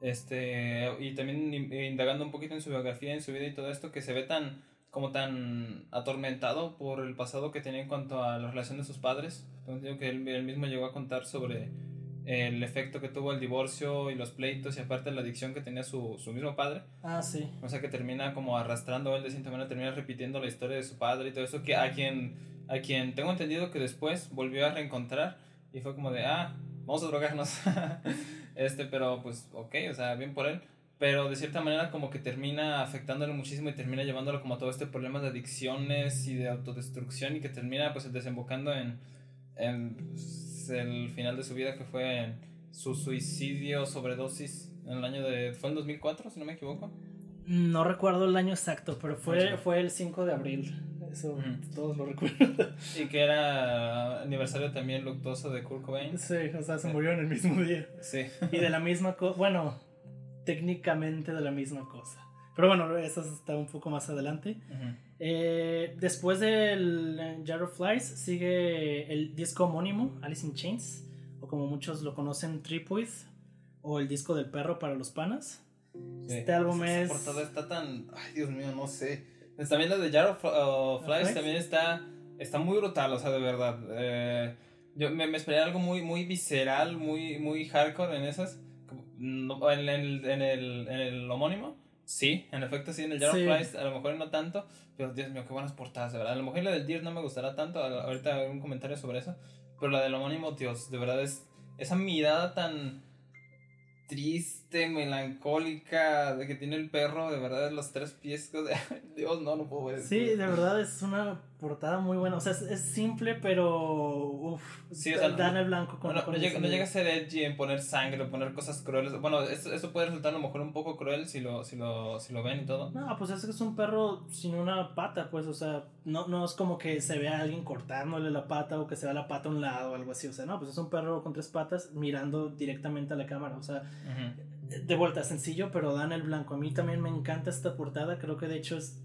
Este, y también indagando un poquito en su biografía, en su vida y todo esto, que se ve tan como tan atormentado por el pasado que tenía en cuanto a la relación de sus padres. Entonces, que él, él mismo llegó a contar sobre el efecto que tuvo el divorcio y los pleitos y aparte la adicción que tenía su, su mismo padre. Ah, sí. O sea que termina como arrastrando él de cierta manera, termina repitiendo la historia de su padre y todo eso, que a quien, a quien tengo entendido que después volvió a reencontrar y fue como de, ah, vamos a drogarnos. [laughs] este, pero pues, ok, o sea, bien por él. Pero de cierta manera como que termina afectándolo muchísimo y termina llevándolo como a todo este problema de adicciones y de autodestrucción y que termina pues desembocando en, en el final de su vida que fue en, su suicidio sobredosis en el año de... ¿Fue en 2004, si no me equivoco? No recuerdo el año exacto, pero fue, fue el 5 de abril. Eso todos lo recuerdan. [laughs] Y que era aniversario también luctuoso de Kurt Cobain. Sí, o sea, se murió en el mismo día. Sí. Y de la misma cosa, bueno, técnicamente de la misma cosa. Pero bueno, eso está un poco más adelante. Eh, después del Jar of Flies sigue el disco homónimo, Alice in Chains, o como muchos lo conocen, Tripwith, o el disco del perro para los panas. Este álbum es... Portada está tan... Ay, Dios mío, no sé. También la de Jar of uh, Flies ¿Flies? también está, está muy brutal, o sea, de verdad. Eh, yo me, me, esperé algo muy, muy visceral, muy, muy hardcore en esas. En el, en, el, en el homónimo. Sí, en efecto sí, en el Jar sí. of Flies a lo mejor no tanto, pero Dios mío, qué buenas portadas, de verdad. A lo mejor la del Deer no me gustará tanto, ahorita un comentario sobre eso, pero la del homónimo, Dios, de verdad es esa mirada tan triste, melancólica, de que tiene el perro, de verdad, los tres pies, [laughs] Dios, no, no puedo ver. Sí, de verdad es una portada muy buena, o sea, es, es simple, pero, uff, sí, o sea, dan el blanco con, no, con no, llega, no, llega, a ser edgy en poner sangre, o poner cosas crueles, bueno, eso, eso, puede resultar a lo mejor un poco cruel si lo, si lo, si lo ven y todo. No, pues es que es un perro sin una pata, pues, o sea, no, no es como que se vea a alguien cortándole la pata o que se vea la pata a un lado o algo así, o sea, no, pues es un perro con tres patas mirando directamente a la cámara, o sea, uh -huh. De vuelta, sencillo, pero dan el blanco. A mí también me encanta esta portada, creo que de hecho es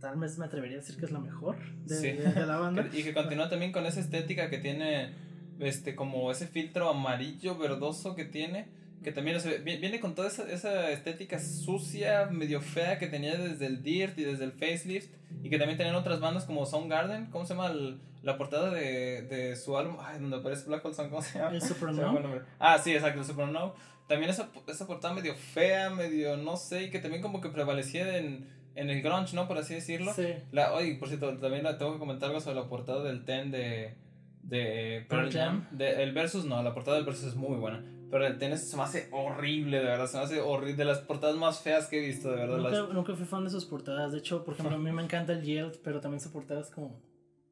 tal vez me atrevería a decir que es la mejor de, sí. de, de la banda. [laughs] y que continúa también con esa estética que tiene, este, como ese filtro amarillo verdoso que tiene, que también o sea, viene con toda esa, esa, estética sucia, medio fea que tenía desde el Dirt y desde el Facelift, y que también tenían otras bandas como Soundgarden, ¿cómo se llama el, la portada de, de, su álbum? Ay, donde aparece Black Hole Sun, ¿cómo se llama? El [laughs] Supernova. Ah, sí, exacto, el Supernova. También esa, esa portada medio fea, medio no sé, y que también como que prevalecía en en el grunge, ¿no? Por así decirlo. Sí. La, oye, por cierto, también la tengo que comentar algo sobre la portada del Ten de, de Pearl Jam. De, el Versus no, la portada del Versus es muy buena. Pero el Ten se me hace horrible, de verdad. Se me hace horrible. De las portadas más feas que he visto, de verdad. Nunca, las... nunca fui fan de sus portadas. De hecho, por ejemplo, a mí me encanta el Yield, pero también su portada es como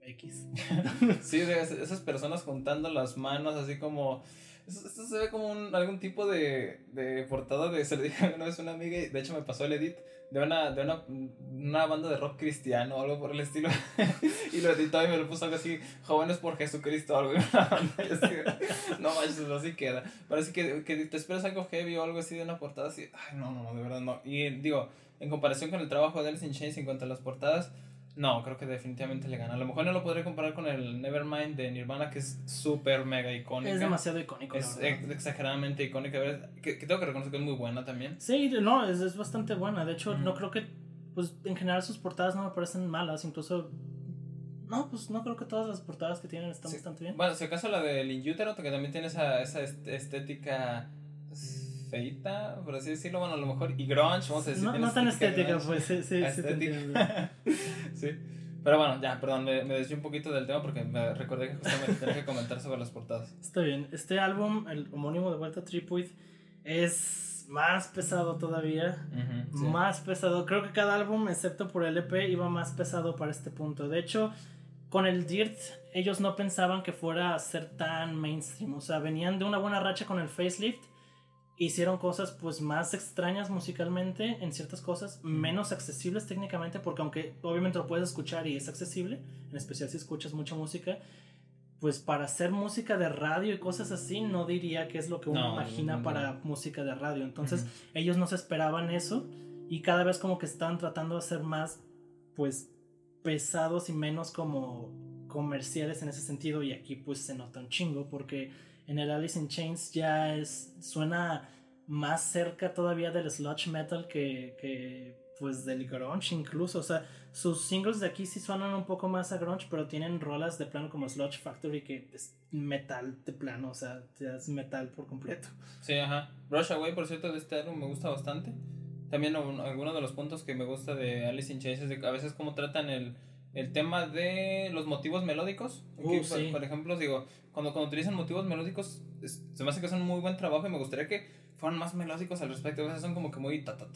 X. [laughs] sí, de esas personas juntando las manos así como... Esto, esto se ve como un, algún tipo de, de portada de... Se le dije una vez una amiga y de hecho me pasó el edit de una, de una, una banda de rock cristiano o algo por el estilo. [laughs] y lo editó y me lo puso algo así, jóvenes por Jesucristo o algo. [laughs] así, no manches, así queda. Parece que, que te esperas algo heavy o algo así de una portada así. Ay, no, no, no, de verdad no. Y digo, en comparación con el trabajo de Alice in Chains en cuanto a las portadas, no, creo que definitivamente le gana. A lo mejor no lo podré comparar con el Nevermind de Nirvana, que es súper mega icónico. Es demasiado icónico. Es ex exageradamente icónica. Que, que, tengo que reconocer que es muy buena también. Sí, no, es, es bastante buena. De hecho, mm. no creo que, pues en general sus portadas no me parecen malas. Incluso, no, pues no creo que todas las portadas que tienen están sí. bastante bien. Bueno, si acaso la del Inutero, que también tiene esa, esa estética feita, por así decirlo, bueno, a lo mejor, y grunge, vamos a decir. No, no tan estética, pues, sí, sí, estética. [laughs] sí. Pero bueno, ya, perdón, me, me desvié un poquito del tema porque me recordé que justamente [laughs] tenía que comentar sobre las portadas. Está bien, este álbum, el homónimo de Vuelta Tripwith, es más pesado todavía, uh -huh, sí. más pesado. Creo que cada álbum, excepto por el EP, iba más pesado para este punto. De hecho, con el Dirt, ellos no pensaban que fuera a ser tan mainstream. O sea, venían de una buena racha con el facelift hicieron cosas pues más extrañas musicalmente en ciertas cosas, menos accesibles técnicamente, porque aunque obviamente lo puedes escuchar y es accesible, en especial si escuchas mucha música, pues para hacer música de radio y cosas así, no diría que es lo que uno no, imagina no, no. para música de radio. Entonces, ellos no se esperaban eso y cada vez como que están tratando de hacer más, pues, pesados y menos como comerciales en ese sentido y aquí pues se nota un chingo porque en el Alice in Chains ya es suena más cerca todavía del sludge metal que, que pues del grunge incluso, o sea, sus singles de aquí sí suenan un poco más a grunge, pero tienen rolas de plano como Sludge Factory que es metal de plano, o sea, es metal por completo. Sí, ajá. Rush Away, por cierto, de este álbum me gusta bastante. También un, alguno de los puntos que me gusta de Alice in Chains es de a veces cómo tratan el, el tema de los motivos melódicos. Uh, que, sí. por, por, ejemplo, digo, cuando, cuando utilizan motivos melódicos, es, se me hace que hacen un muy buen trabajo y me gustaría que fueran más melódicos al respecto. A veces son como que muy ta, ta,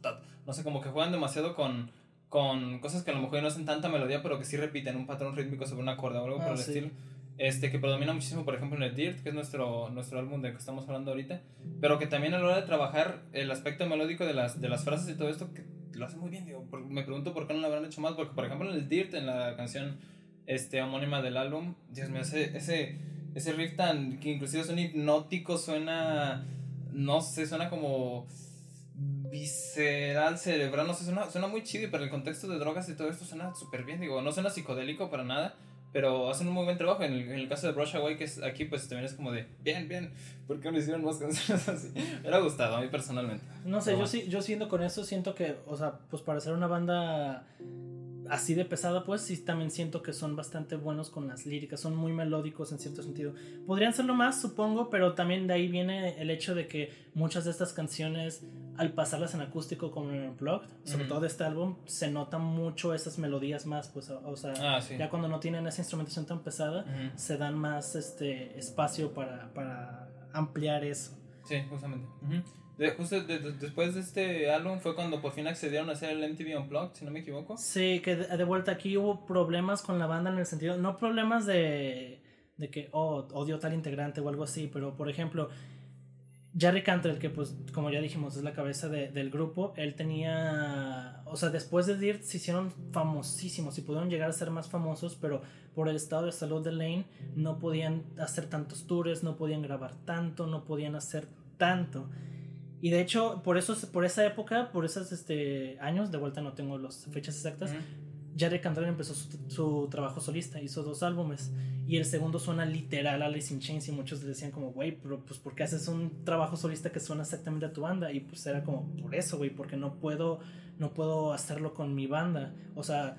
ta, no sé, como que juegan demasiado con, con cosas que a lo mejor no hacen tanta melodía, pero que sí repiten un patrón rítmico sobre una cuerda o algo Ah, por el sí. estilo. Este, que predomina muchísimo, por ejemplo, en el Dirt, que es nuestro, nuestro álbum del que estamos hablando ahorita, pero que también a la hora de trabajar el aspecto melódico de las, de las frases y todo esto, lo hace muy bien, digo, me pregunto por qué no lo habrán hecho más, porque por ejemplo en el Dirt, en la canción este, homónima del álbum, Dios mío, ese, ese, ese riff tan, que inclusive suena hipnótico, suena, no sé, suena como visceral, cerebral, no sé, suena, suena muy chido y para el contexto de drogas y todo esto suena súper bien, digo, no suena psicodélico para nada, pero hacen un muy buen trabajo. En el, en el caso de Brush Away, que es aquí, pues también es como de, bien, bien, ¿por qué no hicieron más canciones [laughs] así? Me ha gustado a mí personalmente. No sé, yo sí, yo siendo con eso, siento que, o sea, pues para ser una banda así de pesada, pues sí también siento que son bastante buenos con las líricas, son muy melódicos en cierto sentido. Podrían serlo más, supongo, pero también de ahí viene el hecho de que muchas de estas canciones, al pasarlas en acústico como en Unplugged, sobre todo de este álbum, se notan mucho esas melodías más, pues, o sea, ah, ya cuando no tienen esa instrumentación tan pesada, se dan más este espacio para, para ampliar eso. Sí, justamente justo después de este álbum fue cuando por fin accedieron a hacer el MTV Unplugged, si no me equivoco. Sí, que de, vuelta aquí hubo problemas con la banda en el sentido, no problemas de, de que, oh, odio tal integrante o algo así, pero por ejemplo, Jerry Cantrell, que pues como ya dijimos es la cabeza del grupo, él tenía, o sea, después de Dirt se hicieron famosísimos y pudieron llegar a ser más famosos, pero por el estado de salud de Lane no podían hacer tantos tours, no podían grabar tanto, no podían hacer tanto. Y de hecho, por eso, por esa época, por esos este, años, de vuelta no tengo las fechas exactas, Jerry Cantrell empezó su, trabajo solista, hizo dos álbumes. Y el segundo suena literal a Alice in Chains y muchos le decían como, güey, pero pues ¿por qué haces un trabajo solista que suena exactamente a tu banda? Y pues era como, por eso, güey, porque no puedo, no puedo hacerlo con mi banda. O sea,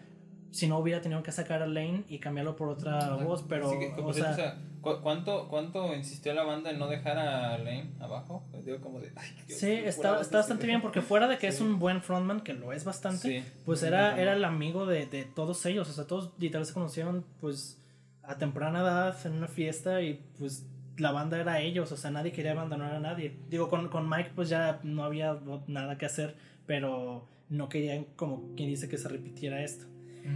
si no hubiera tenido que sacar a Lane y cambiarlo por otra voz, pero... o, sea, ¿cuánto, ¿Cuánto insistió la banda en no dejar a Lane abajo? Pues digo como de... sí, está, está bastante bien porque fuera de que es un buen frontman, que lo es bastante, pues era, era el amigo de, de, todos ellos, o sea, todos literal se conocieron pues a temprana edad en una fiesta y pues la banda era ellos, o sea, nadie quería abandonar a nadie. Digo, con, con Mike pues ya no había nada que hacer, pero no querían como quien dice que se repitiera esto.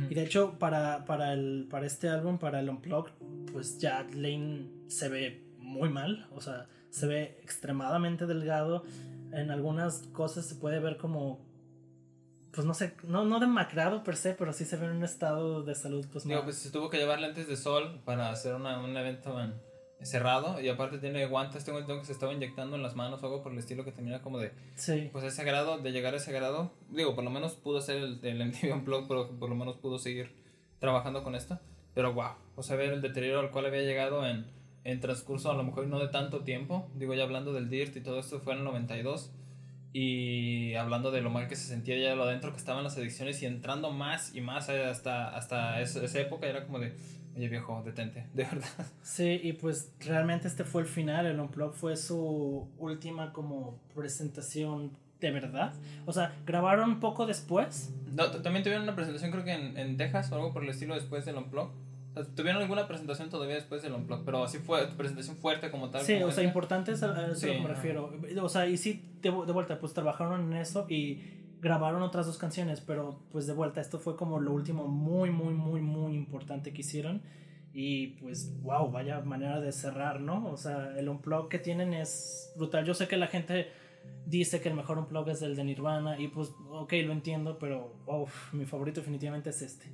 Y de hecho, para, para, el, para este álbum, para el Unplugged, pues ya Lane se ve muy mal, o sea, se ve extremadamente delgado. En algunas cosas se puede ver como, pues no sé, no, no demacrado per se, pero sí se ve en un estado de salud. Pues, Digo, pues se tuvo que llevar lentes de sol para hacer una, un evento en cerrado y aparte tiene guantes, tengo que se estaba inyectando en las manos o algo por el estilo que termina como de... Sí. Pues ese grado, de llegar a ese grado, digo, por lo menos pudo hacer el, el MTV Unplugged, pero por lo menos pudo seguir trabajando con esto. Pero wow, o sea, ver el deterioro al cual había llegado en, en transcurso a lo mejor no de tanto tiempo, digo ya hablando del DIRT y todo esto fue en el 92 y hablando de lo mal que se sentía ya lo adentro que estaban las adicciones y entrando más y más hasta, hasta esa, esa época era como de Oye viejo, detente, [laughs] de verdad. Sí, y pues realmente este fue el final, el Unplug fue su última como presentación de verdad. O sea, grabaron un poco después. No, también tuvieron una presentación creo que en, en Texas o algo por el estilo después del Unplug. O sea, tuvieron alguna presentación todavía después del Unplug, pero así fue, presentación fuerte como tal. Sí, o sea, importante es a, eso que me refiero. O sea, y sí, de, de vuelta, pues trabajaron en eso y grabaron otras dos canciones, pero pues de vuelta, esto fue como lo último muy, muy, muy, muy importante que hicieron. Y pues, wow, vaya manera de cerrar, ¿no? O sea, el unplug que tienen es brutal. Yo sé que la gente dice que el mejor unplug es el de Nirvana y pues, ok, lo entiendo, pero mi favorito definitivamente es este.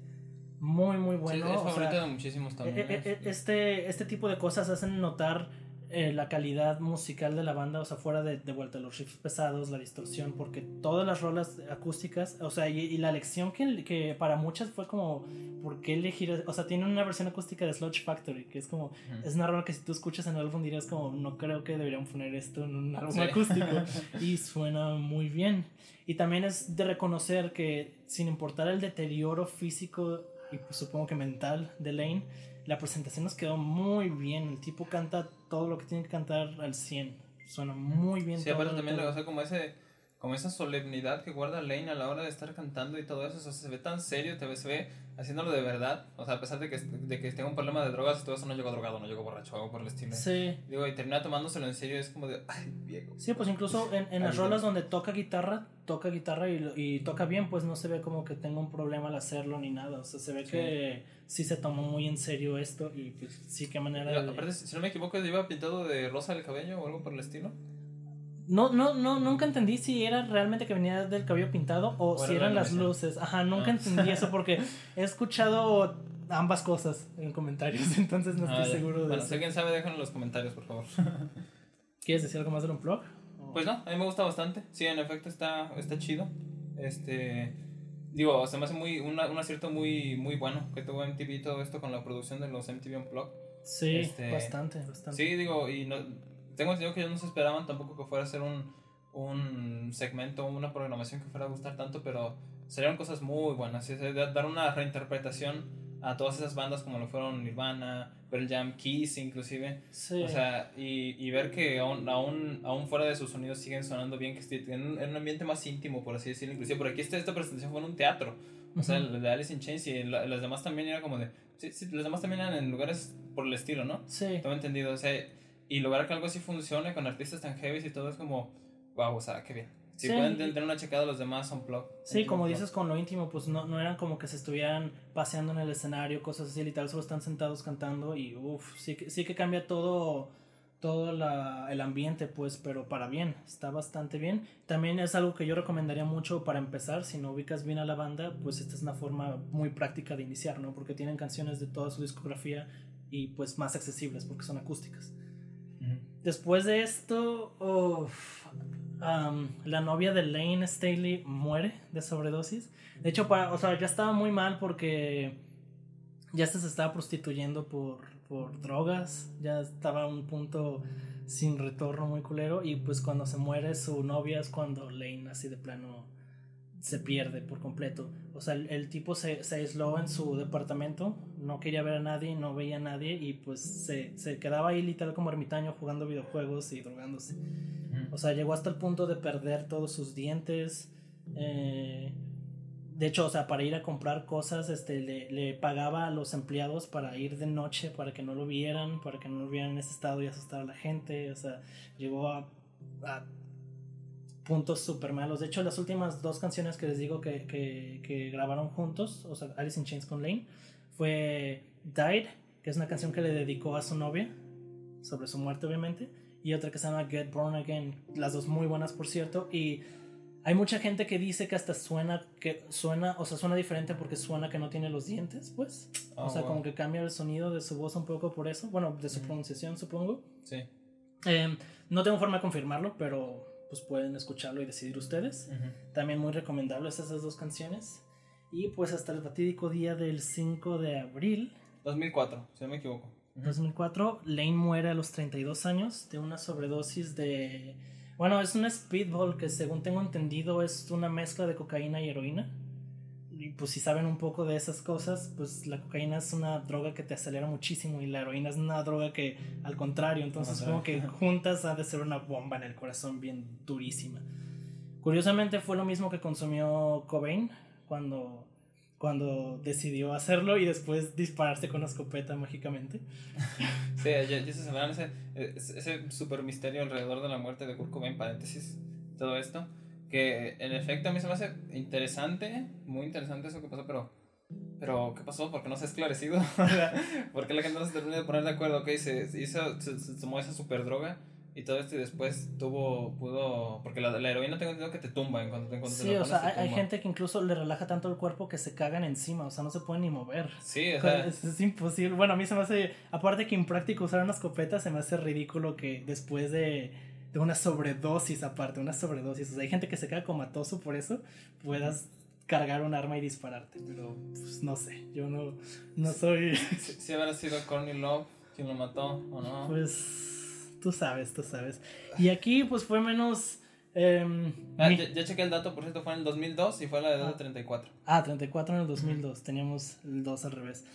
Muy, muy bueno. Sí, es favorito de muchísimos también. E, e, e, este, este tipo de cosas hacen notar eh, la calidad musical de la banda, o sea, fuera de, de, vuelta los riffs pesados, la distorsión, porque todas las rolas acústicas, o sea, y, la lección que, que, para muchas fue como, ¿por qué elegir? O sea, tiene una versión acústica de Sludge Factory, que es como, es una rola que si tú escuchas en el álbum dirías como, no creo que deberían poner esto en un álbum acústico, [laughs] y suena muy bien. Y también es de reconocer que sin importar el deterioro físico y pues, supongo que mental de Lane, la presentación nos quedó muy bien. El tipo canta todo lo que tiene que cantar al 100. Suena muy bien. Sí, aparte también, o sea, como ese, como esa solemnidad que guarda Lane a la hora de estar cantando y todo eso, o sea, se ve tan serio, te se ve haciéndolo de verdad, o sea, a pesar de que, de que tenga un problema de drogas y todo eso, no llegó drogado, no llegó borracho, algo por el estilo. Sí. Digo, y termina tomándoselo en serio, es como de, ay, viejo. Sí, pues incluso en, en las rolas donde toca guitarra, toca guitarra y, lo- y toca bien, pues no se ve como que tenga un problema al hacerlo ni nada. O sea, se ve Sí. que sí se tomó muy en serio esto y pues sí, qué manera de... aparte, si no me equivoco, lleva pintado de rosa el cabello o algo por el estilo. No, no, no, nunca entendí si era realmente que venía del cabello pintado o, O si era eran la las luces. Ajá, nunca Ah. entendí eso porque [laughs] he escuchado ambas cosas en comentarios, [laughs] entonces no estoy Ah, seguro de Bueno, eso. si alguien sabe, déjenlo en los comentarios, por favor. [laughs] ¿Quieres decir algo más del unplug? Pues no, a mí me gusta bastante. Sí, en efecto está, está chido. Este. Digo, se me hace muy, una- un acierto muy, muy bueno que tuvo MTV todo esto con la producción de los MTV Unplugged. Sí, este, bastante, bastante. Sí, digo, y no, tengo entendido que ellos no se esperaban tampoco que fuera a ser un, un segmento, una programación que fuera a gustar tanto, pero salieron cosas muy buenas. Dar una reinterpretación a todas esas bandas como lo fueron Nirvana, Pearl Jam, Kiss inclusive. Sí. O sea, y, y ver que aún, aún, aún fuera de sus sonidos siguen sonando bien, que esté en un, en un ambiente más íntimo, por así decirlo. Inclusive por aquí esta, esta presentación fue en un teatro. O sea, Ujú. el de Alice in Chains y la- las demás también era como de... Sí, sí, las demás también eran en lugares por el estilo, ¿no? Sí. Tengo entendido, o sea, y lograr que algo así funcione con artistas tan heavy y todo es como, wow, o sea, qué bien. Si Sí. pueden tener una checada los demás son blog. Sí, como dices con lo íntimo, pues no, no eran como que se estuvieran paseando en el escenario, cosas así, literal, solo están sentados cantando y uff, sí, sí que cambia todo, todo la, el ambiente, pues, pero para bien, está bastante bien. También es algo que yo recomendaría mucho para empezar, si no ubicas bien a la banda, pues esta es una forma muy práctica de iniciar, ¿no? Porque tienen canciones de toda su discografía y pues más accesibles porque son acústicas. Después de esto, la novia de Lane Staley muere de sobredosis. De hecho, para, o sea, ya estaba muy mal porque ya se estaba prostituyendo por, por drogas. Ya estaba a un punto sin retorno muy culero. Y pues cuando se muere su novia es cuando Lane así de plano se pierde por completo. O sea, el, el tipo se, se aisló en su departamento, no quería ver a nadie, no veía a nadie y pues se, se quedaba ahí literal como ermitaño jugando videojuegos y drogándose. O sea, llegó hasta el punto de perder todos sus dientes. eh, de hecho, o sea, para ir a comprar cosas, este, le, le pagaba a los empleados para ir de noche, para que no lo vieran, para que no lo vieran en ese estado y asustar a la gente. O sea, llegó a, a puntos súper malos. De hecho, las últimas dos canciones que les digo que, que, que grabaron juntos, o sea, Alice in Chains con Lane, fue Died, que es una canción que le dedicó a su novia, sobre su muerte obviamente, y otra que se llama Get Born Again, las dos muy buenas por cierto, y hay mucha gente que dice que hasta suena, que suena, o sea, suena diferente porque suena que no tiene los dientes, pues, Oh, o sea, wow. como que cambia el sonido de su voz un poco por eso, bueno, de su Ujú. pronunciación supongo. Sí. Eh, no tengo forma de confirmarlo, pero pues pueden escucharlo y decidir ustedes. También muy recomendables esas dos canciones. Y pues hasta el fatídico día del 5 de abril 2004, si no me equivoco. 2004, Lane muere a los 32 años de una sobredosis de... Bueno, es un speedball que según tengo entendido es una mezcla de cocaína y heroína. Y pues si saben un poco de esas cosas, pues la cocaína es una droga que te acelera muchísimo y la heroína es una droga que al contrario, entonces supongo que juntas ha de ser una bomba en el corazón bien durísima. Curiosamente fue lo mismo que consumió Cobain cuando, cuando decidió hacerlo y después dispararse con la escopeta mágicamente. [laughs] Sí, ya, ya se sabrán ese, ese, ese super misterio alrededor de la muerte de Kurt Cobain, paréntesis, todo esto. Que en efecto a mí se me hace interesante, muy interesante eso que pasó, pero. Pero, ¿qué pasó? ¿Por qué no se ha esclarecido? [laughs] O sea, ¿Por qué la gente no se termina de poner de acuerdo? Ok, se, se hizo, se, se tomó esa super droga y todo esto y después tuvo, pudo. Porque la, la heroína tengo entendido que te tumba en cuanto, en cuanto te Sí, la o pones, sea, hay, hay gente que incluso le relaja tanto el cuerpo que se cagan encima, o sea, no se pueden ni mover. Sí, o sea, es, es imposible. Bueno, a mí se me hace, aparte que impráctico usar una escopeta, se me hace ridículo que después de, de una sobredosis, aparte, una sobredosis, o sea, hay gente que se queda comatoso por eso, puedas cargar un arma y dispararte, pero pues no sé, yo no, no soy, si, [laughs] si habrá sido Courtney Love quien lo mató o no. pues tú sabes, tú sabes. Y aquí pues fue menos, Em, Ah, mi- chequé el dato, por cierto, fue en el 2002 y fue a la edad de 34. Ah, 34 en el 2002, teníamos el 2 al revés.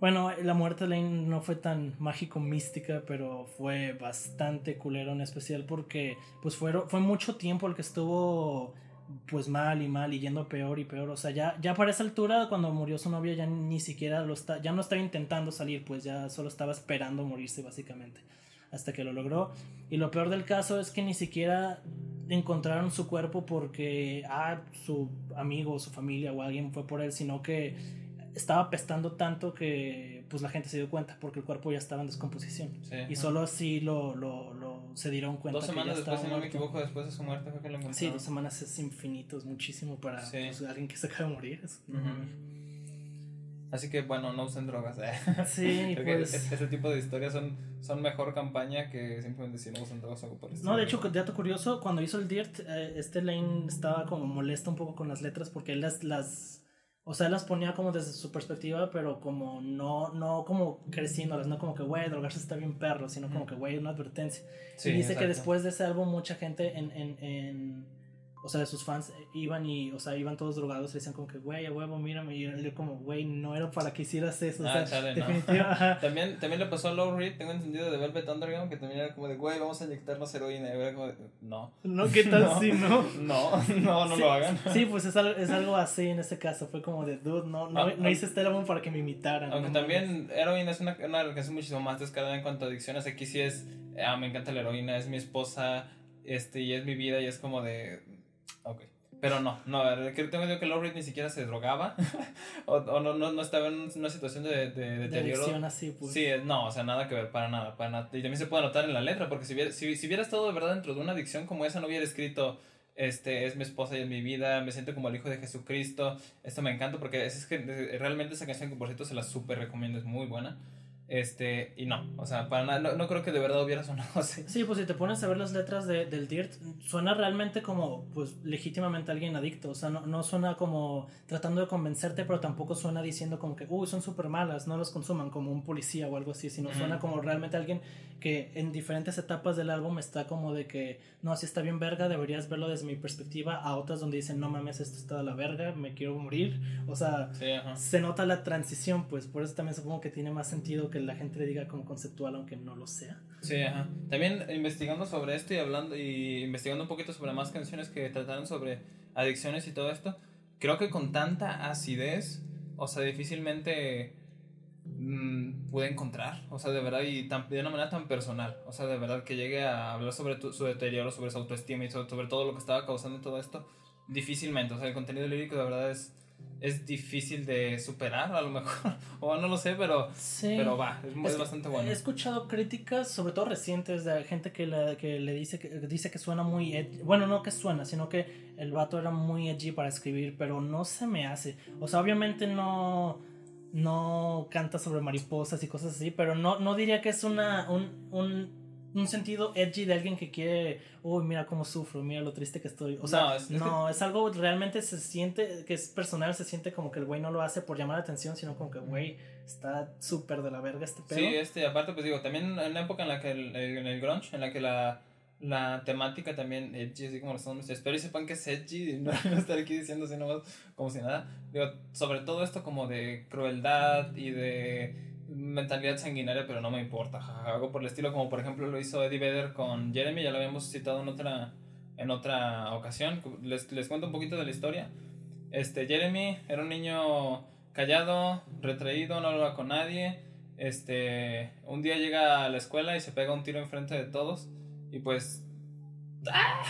Bueno, la muerte de Lane no fue tan mágico mística, pero fue bastante culero en especial porque pues fue, fue mucho tiempo el que estuvo pues mal y mal y yendo peor y peor. O sea, ya, ya para esa altura, cuando murió su novia, ya ni siquiera lo está, ya no estaba intentando salir, pues ya solo estaba esperando morirse básicamente. Hasta que lo logró. Y lo peor del caso es que ni siquiera encontraron su cuerpo porque ah, su amigo o su familia o alguien fue por él, sino que estaba apestando tanto que pues la gente se dio cuenta porque el cuerpo ya estaba en descomposición. Sí, Y solo así lo, lo, lo- se dieron cuenta Dos que ya semanas estaba después, si no me equivoco, después de su muerte fue que lo encontraron. Sí, dos semanas es infinito, es muchísimo para Sí. pues, alguien que se acaba de morir. Así que bueno, no usen drogas. eh. Sí, [laughs] que pues... ese tipo de historias son, son mejor campaña que simplemente si no usan drogas o algo por No, de hecho, dato curioso, cuando hizo el Dirt, eh, este Lane estaba como molesto un poco con las letras porque él las, las, o sea, él las ponía como desde su perspectiva, pero como no, no como creciéndolas, no como que, güey, drogarse está bien perro, sino como que, güey, una advertencia. Sí, y dice que exacto. después de ese álbum mucha gente en, en, en o sea, sus fans iban y, o sea, iban todos drogados y decían como que, güey, a huevo, mírame, y él como, güey, no era para que hicieras eso, o Ah, sea, chale, no. [laughs] También, también le pasó a Low Reed, tengo entendido, de Velvet Underground, que también era como de, güey, vamos a inyectarnos heroína. Y era como de, no. No, ¿qué tal [laughs] No. si no? [laughs] No, no, no Sí, lo hagan. Sí, pues es algo, es algo así en este caso. Fue como de, dude, no, no, Ah, no ah. hice este álbum para que me imitaran. Aunque no también heroína es una, una canción muchísimo más descarada en cuanto a adicciones. Aquí sí es, ah, me encanta la heroína, es mi esposa, este, y es mi vida, y es como de, ok. Pero no, no, creo tengo que Lou Reed ni siquiera se drogaba, [laughs] o, o no, no, no estaba en una situación de, de, de deterioro. así, pues. Sí, no, o sea, nada que ver, para nada, para nada. Y también se puede notar en la letra, porque si hubiera, si, si hubiera estado de verdad dentro de una adicción como esa, no hubiera escrito, este, es mi esposa y es mi vida, me siento como el hijo de Jesucristo, esto me encanta, porque es, es que realmente esa canción que por cierto se la súper recomiendo, es muy buena. Este, y no, o sea, para nada, no, no creo que de verdad hubiera sonado [laughs] así. Sí, pues si te pones a ver las letras de, del Dirt, suena realmente como, pues, legítimamente alguien adicto. O sea, no, no suena como tratando de convencerte, pero tampoco suena diciendo como que, uy, son súper malas, no los consuman, como un policía o algo así, sino suena como realmente alguien que en diferentes etapas del álbum está como de que, no, si está bien verga, deberías verlo desde mi perspectiva, a otras donde dicen, no mames, esto está de la verga, me quiero morir. O sea, Sí, se nota la transición, pues, por eso también supongo que tiene más sentido que la gente le diga como conceptual, aunque no lo sea. Sí, ajá. También investigando sobre esto y hablando y investigando un poquito sobre más canciones que trataron sobre adicciones y todo esto, creo que con tanta acidez, o sea, difícilmente mm, pude encontrar, o sea, de verdad y tan- de una manera tan personal, o sea, de verdad que llegue a hablar sobre tu- su deterioro, sobre su autoestima y sobre, sobre todo lo que estaba causando todo esto, difícilmente, o sea, el contenido lírico de verdad es es difícil de superar a lo mejor [laughs] o no lo sé pero Sí. pero va es, bastante bueno He escuchado críticas, sobre todo recientes, de gente que le, que le dice que dice que suena muy edgy. Bueno, no que suena, sino que el vato era muy edgy para escribir, pero no se me hace. O sea, obviamente no no canta sobre mariposas y cosas así, pero no, no diría que es una un, un, un sentido edgy de alguien que quiere, uy, mira cómo sufro, mira lo triste que estoy. O sea, No, no, es- algo realmente se siente, que es personal, se siente como que el güey no lo hace por llamar la atención, sino como que, güey, está súper de la verga este pedo. Sí, este, aparte, pues digo, también en una época en la que el, en el grunge, en la que la, la temática también edgy, así como lo estamos espero y sepan que es edgy, y [laughs] no, no estar aquí diciendo así nomás como si nada. Digo, sobre todo esto como de crueldad y de mentalidad sanguinaria, pero no me importa, jaja, algo por el estilo, como por ejemplo lo hizo Eddie Vedder con Jeremy, ya lo habíamos citado en otra, en otra ocasión. Les, les cuento un poquito de la historia. Este, Jeremy era un niño callado, retraído, no hablaba con nadie. Este, un día llega a la escuela y se pega un tiro enfrente de todos y pues ¡ah!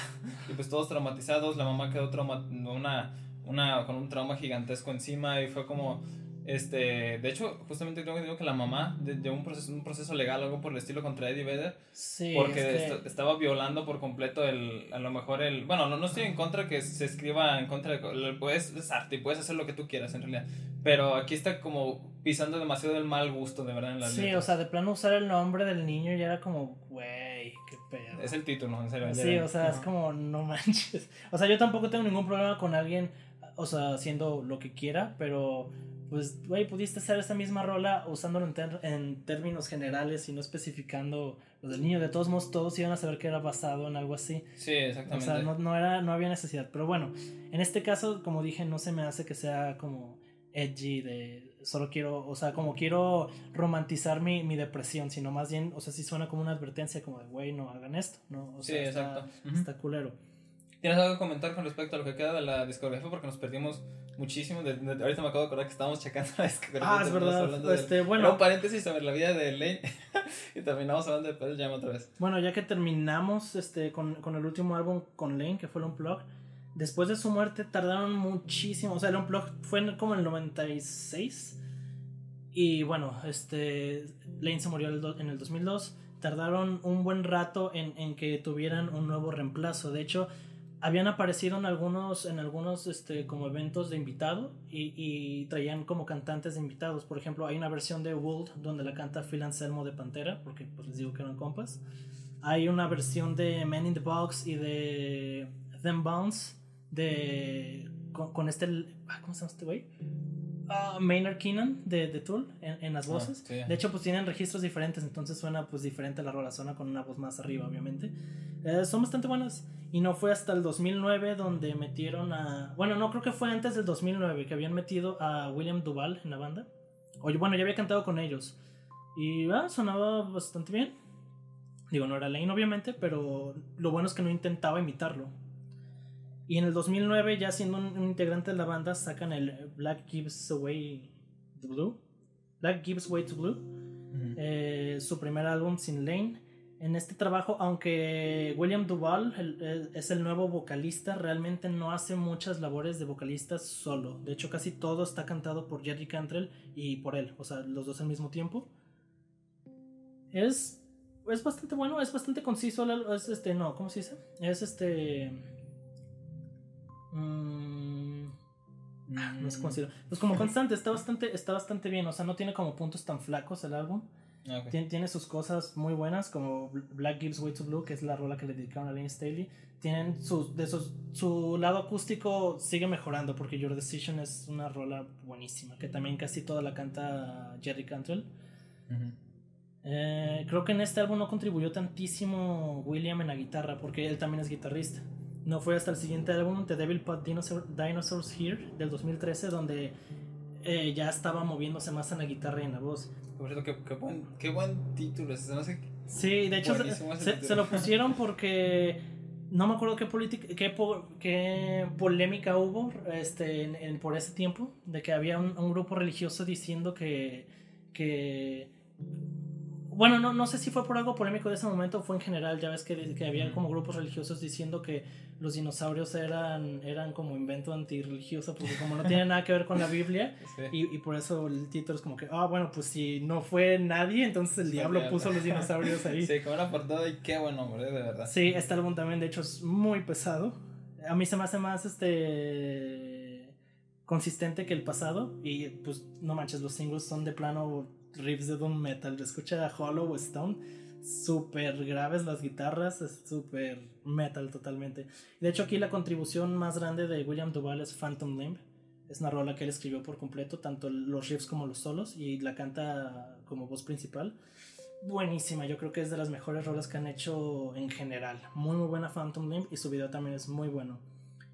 y pues todos traumatizados, la mamá quedó trauma una una con un trauma gigantesco encima y fue como este, de hecho, justamente creo que digo que la mamá de, de un proceso un proceso legal algo por el estilo contra Eddie Vedder Sí, porque es que- est- estaba violando por completo el a lo mejor el bueno no, no estoy en contra que se escriba en contra de puedes es arte y puedes hacer lo que tú quieras en realidad pero aquí está como pisando demasiado el mal gusto de verdad en la Sí, o sea, de plano usar el nombre del niño ya era como, güey, qué pedo. es el título en serio Sí, ya- o sea, es Ajá. como, no [laughs] manches. O sea, yo tampoco tengo ningún problema con alguien, o sea, haciendo lo que quiera, pero pues, güey, pudiste hacer esa misma rola usándolo en, en, términos generales y no especificando lo del niño. De todos modos, todos iban a saber que era basado en algo así. Sí, exactamente. O sea, no, no, era, no había necesidad. Pero bueno, en este caso, como dije, no se me hace que sea como edgy de solo quiero, o sea, como quiero romantizar mi, mi depresión, sino más bien, o sea, sí suena como una advertencia como de, güey, no hagan esto, ¿no? O sea, sí, exacto. Está culero. ¿Tienes algo que comentar con respecto a lo que queda de la discografía? Porque nos perdimos muchísimo. De, ahorita me acabo de acordar que estábamos checando la discografía. Ah, es verdad. Este, bueno. un paréntesis sobre la vida de Lane. [laughs] y terminamos hablando de Pearl Jam otra vez. Bueno, ya que terminamos este, con, con el último álbum con Lane, que fue el Unplugged, después de su muerte tardaron muchísimo. O sea, el Unplugged fue como en el 96. Y bueno, este, Lane se murió en el 2002. Tardaron un buen rato en, en que tuvieran un nuevo reemplazo. De hecho, habían aparecido en algunos, en algunos este, como eventos de invitado y, y, traían como cantantes de invitados. Por ejemplo, hay una versión de Wold donde la canta Phil Anselmo de Pantera, porque pues les digo que eran compas. Hay una versión de Men in the Box y de Them Bounce de con, este ah, ¿cómo se llama este güey? Uh, Maynard Keenan de, de Tool en, en las ah, voces. De hecho, pues tienen registros diferentes, entonces suena pues diferente la rola, suena con una voz más arriba, obviamente. Eh, son bastante buenas. Y no fue hasta el 2009 donde metieron a... Bueno, no creo que fue antes del 2009 que habían metido a William Duval en la banda. Oye, bueno, ya había cantado con ellos. Y ah, sonaba bastante bien. Digo, no era Lane obviamente, pero lo bueno es que no intentaba imitarlo. Y en el 2009, ya siendo un, integrante de la banda, sacan el Black Gives Away the Blue. Black Gives Way to Blue. Eh, su primer álbum sin Lane. En este trabajo, aunque William Duval es el nuevo vocalista, realmente no hace muchas labores de vocalista solo. De hecho, casi todo está cantado por Jerry Cantrell y por él, o sea, los dos al mismo tiempo. Es, es bastante bueno, es bastante conciso. Es este, no, ¿cómo se dice? Es este. Mmm, no sé cómo decirlo. Pues como constante, está bastante, está bastante bien. O sea, no tiene como puntos tan flacos el álbum. Ah, tiene, sus cosas muy buenas, como Black Gives Way to Blue, que es la rola que le dedicaron a Lane Staley. Tienen sus, de sus, su lado acústico sigue mejorando, porque Your Decision es una rola buenísima, que también casi toda la canta Jerry Cantrell. Eh, creo que en este álbum no contribuyó tantísimo William en la guitarra, porque él también es guitarrista. No fue hasta el siguiente álbum, The Devil Put Dinosaurs Here, del 2013, donde eh, ya estaba moviéndose más en la guitarra y en la voz. qué, qué, buen, qué buen título. No sé sí, de hecho se, se, lo [laughs] pusieron porque no me acuerdo qué, qué, qué polémica hubo este, en, por ese tiempo, de que había un, un grupo religioso diciendo que, que bueno, no, no sé si fue por algo polémico de ese momento fue en general, ya ves que, que había como grupos religiosos diciendo que los dinosaurios eran, eran como invento antirreligioso, porque como no tiene nada que ver con la Biblia, [laughs] y, y, por eso el título es como que, ah, bueno, pues si no fue nadie, entonces el diablo puso los dinosaurios ahí. [laughs] Sí, como era por todo y qué buen hombre, de verdad. Sí, este álbum también, de hecho, es muy pesado. A mí se me hace más este consistente que el pasado, y pues no manches, los singles son de plano riffs de doom metal. Escucha Hollow Stone, súper graves las guitarras, es súper metal totalmente. De hecho, aquí la contribución más grande de William Duval es Phantom Limb. Es una rola que él escribió por completo, tanto los riffs como los solos, y la canta como voz principal. Buenísima, yo creo que es de las mejores rolas que han hecho en general. Muy, muy buena Phantom Limb y su video también es muy bueno.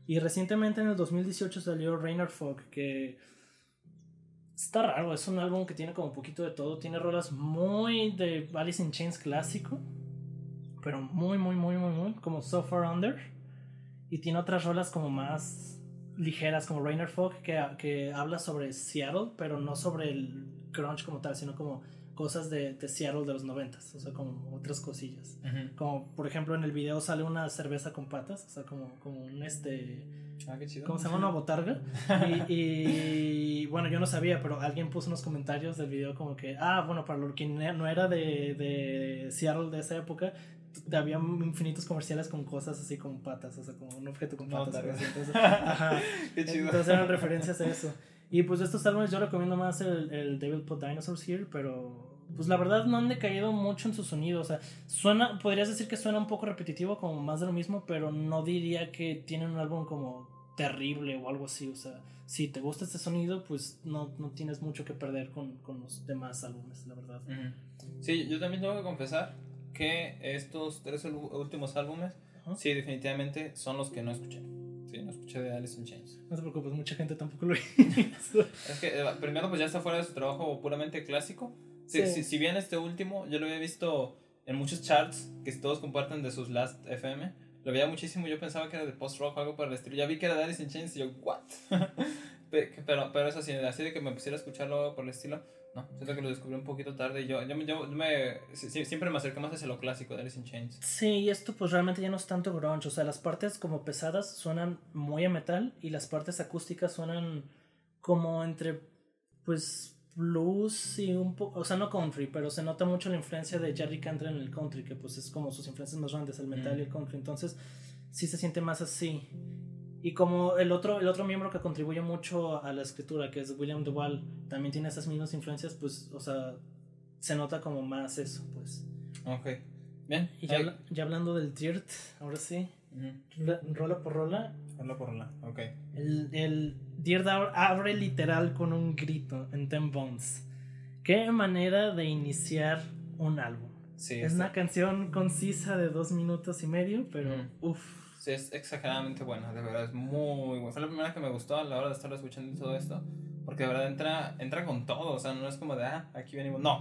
Y recientemente en el 2018 salió Rainer Fog, que Está raro, es un álbum que tiene como un poquito de todo. Tiene rolas muy de Alice in Chains clásico, pero muy, muy, muy, muy, muy, como So Far Under. Y tiene otras rolas como más ligeras, como Rainer Fog, que, que habla sobre Seattle, pero no sobre el grunge como tal, sino como cosas de, de Seattle de los noventas, o sea, como otras cosillas. Como por ejemplo en el video sale una cerveza con patas, o sea, como, como un este Ah, qué chido. ¿Cómo se llama? Una botarga. [laughs] Y, bueno, yo no sabía, pero alguien puso unos comentarios del video como que, ah, bueno, para lo que no era de, de Seattle de esa época, había infinitos comerciales con cosas así como patas, o sea, como un objeto con patas. entonces, ajá. [laughs] Qué chido. Entonces eran referencias a eso. Y pues estos álbumes yo recomiendo más el, el Devil Put Dinosaurs Here, pero pues la verdad no han decaído mucho en su sonido. O sea, suena, podrías decir que suena un poco repetitivo, como más de lo mismo, pero no diría que tienen un álbum como terrible o algo así. O sea, si te gusta este sonido, pues no, no tienes mucho que perder con, con los demás álbumes, la verdad. Sí, yo también tengo que confesar que estos tres últimos álbumes, sí, definitivamente son los que no escuché. Sí, no escuché de Alice in Chains. No te preocupes, mucha gente tampoco lo [laughs] hizo. es que eh, primero pues ya está fuera de su trabajo puramente clásico. Sí, Si, si, bien este último yo lo había visto en muchos charts que todos comparten de sus Last FM, lo veía muchísimo. Yo pensaba que era de post-rock o algo por el estilo. Ya vi que era de Alice in Chains y yo, ¿what? [laughs] pero, pero es así, así de que me pusiera a escucharlo por el estilo. No, siento que lo descubrí un poquito tarde y yo, yo, yo, me, siempre me acerqué más hacia lo clásico de Alice in Chains. Sí, y esto pues realmente ya no es tanto grunge, o sea, las partes como pesadas suenan muy a metal y las partes acústicas suenan como entre pues blues y un poco, o sea, no country, pero se nota mucho la influencia de Jerry Cantrell en el country, que pues es como sus influencias más grandes, el metal y el country, entonces sí se siente más así. Y como el otro, el otro miembro que contribuye mucho a la escritura, que es William Duval, también tiene esas mismas influencias, pues, o sea, se nota como más eso, pues. Ok. Bien. Y ya, ya hablando del Dirt, ahora sí. Rola por rola. Rola por rola, ok. El, el Dirt abre literal con un grito en Ten Bones. Qué manera de iniciar un álbum. Sí, es una canción concisa de dos minutos y medio, pero uff Sí, es exageradamente buena, de verdad, es muy buena. Fue la primera que me gustó a la hora de estar escuchando todo esto, porque de verdad entra, entra con todo, o sea, no es como de, ah, aquí venimos, no,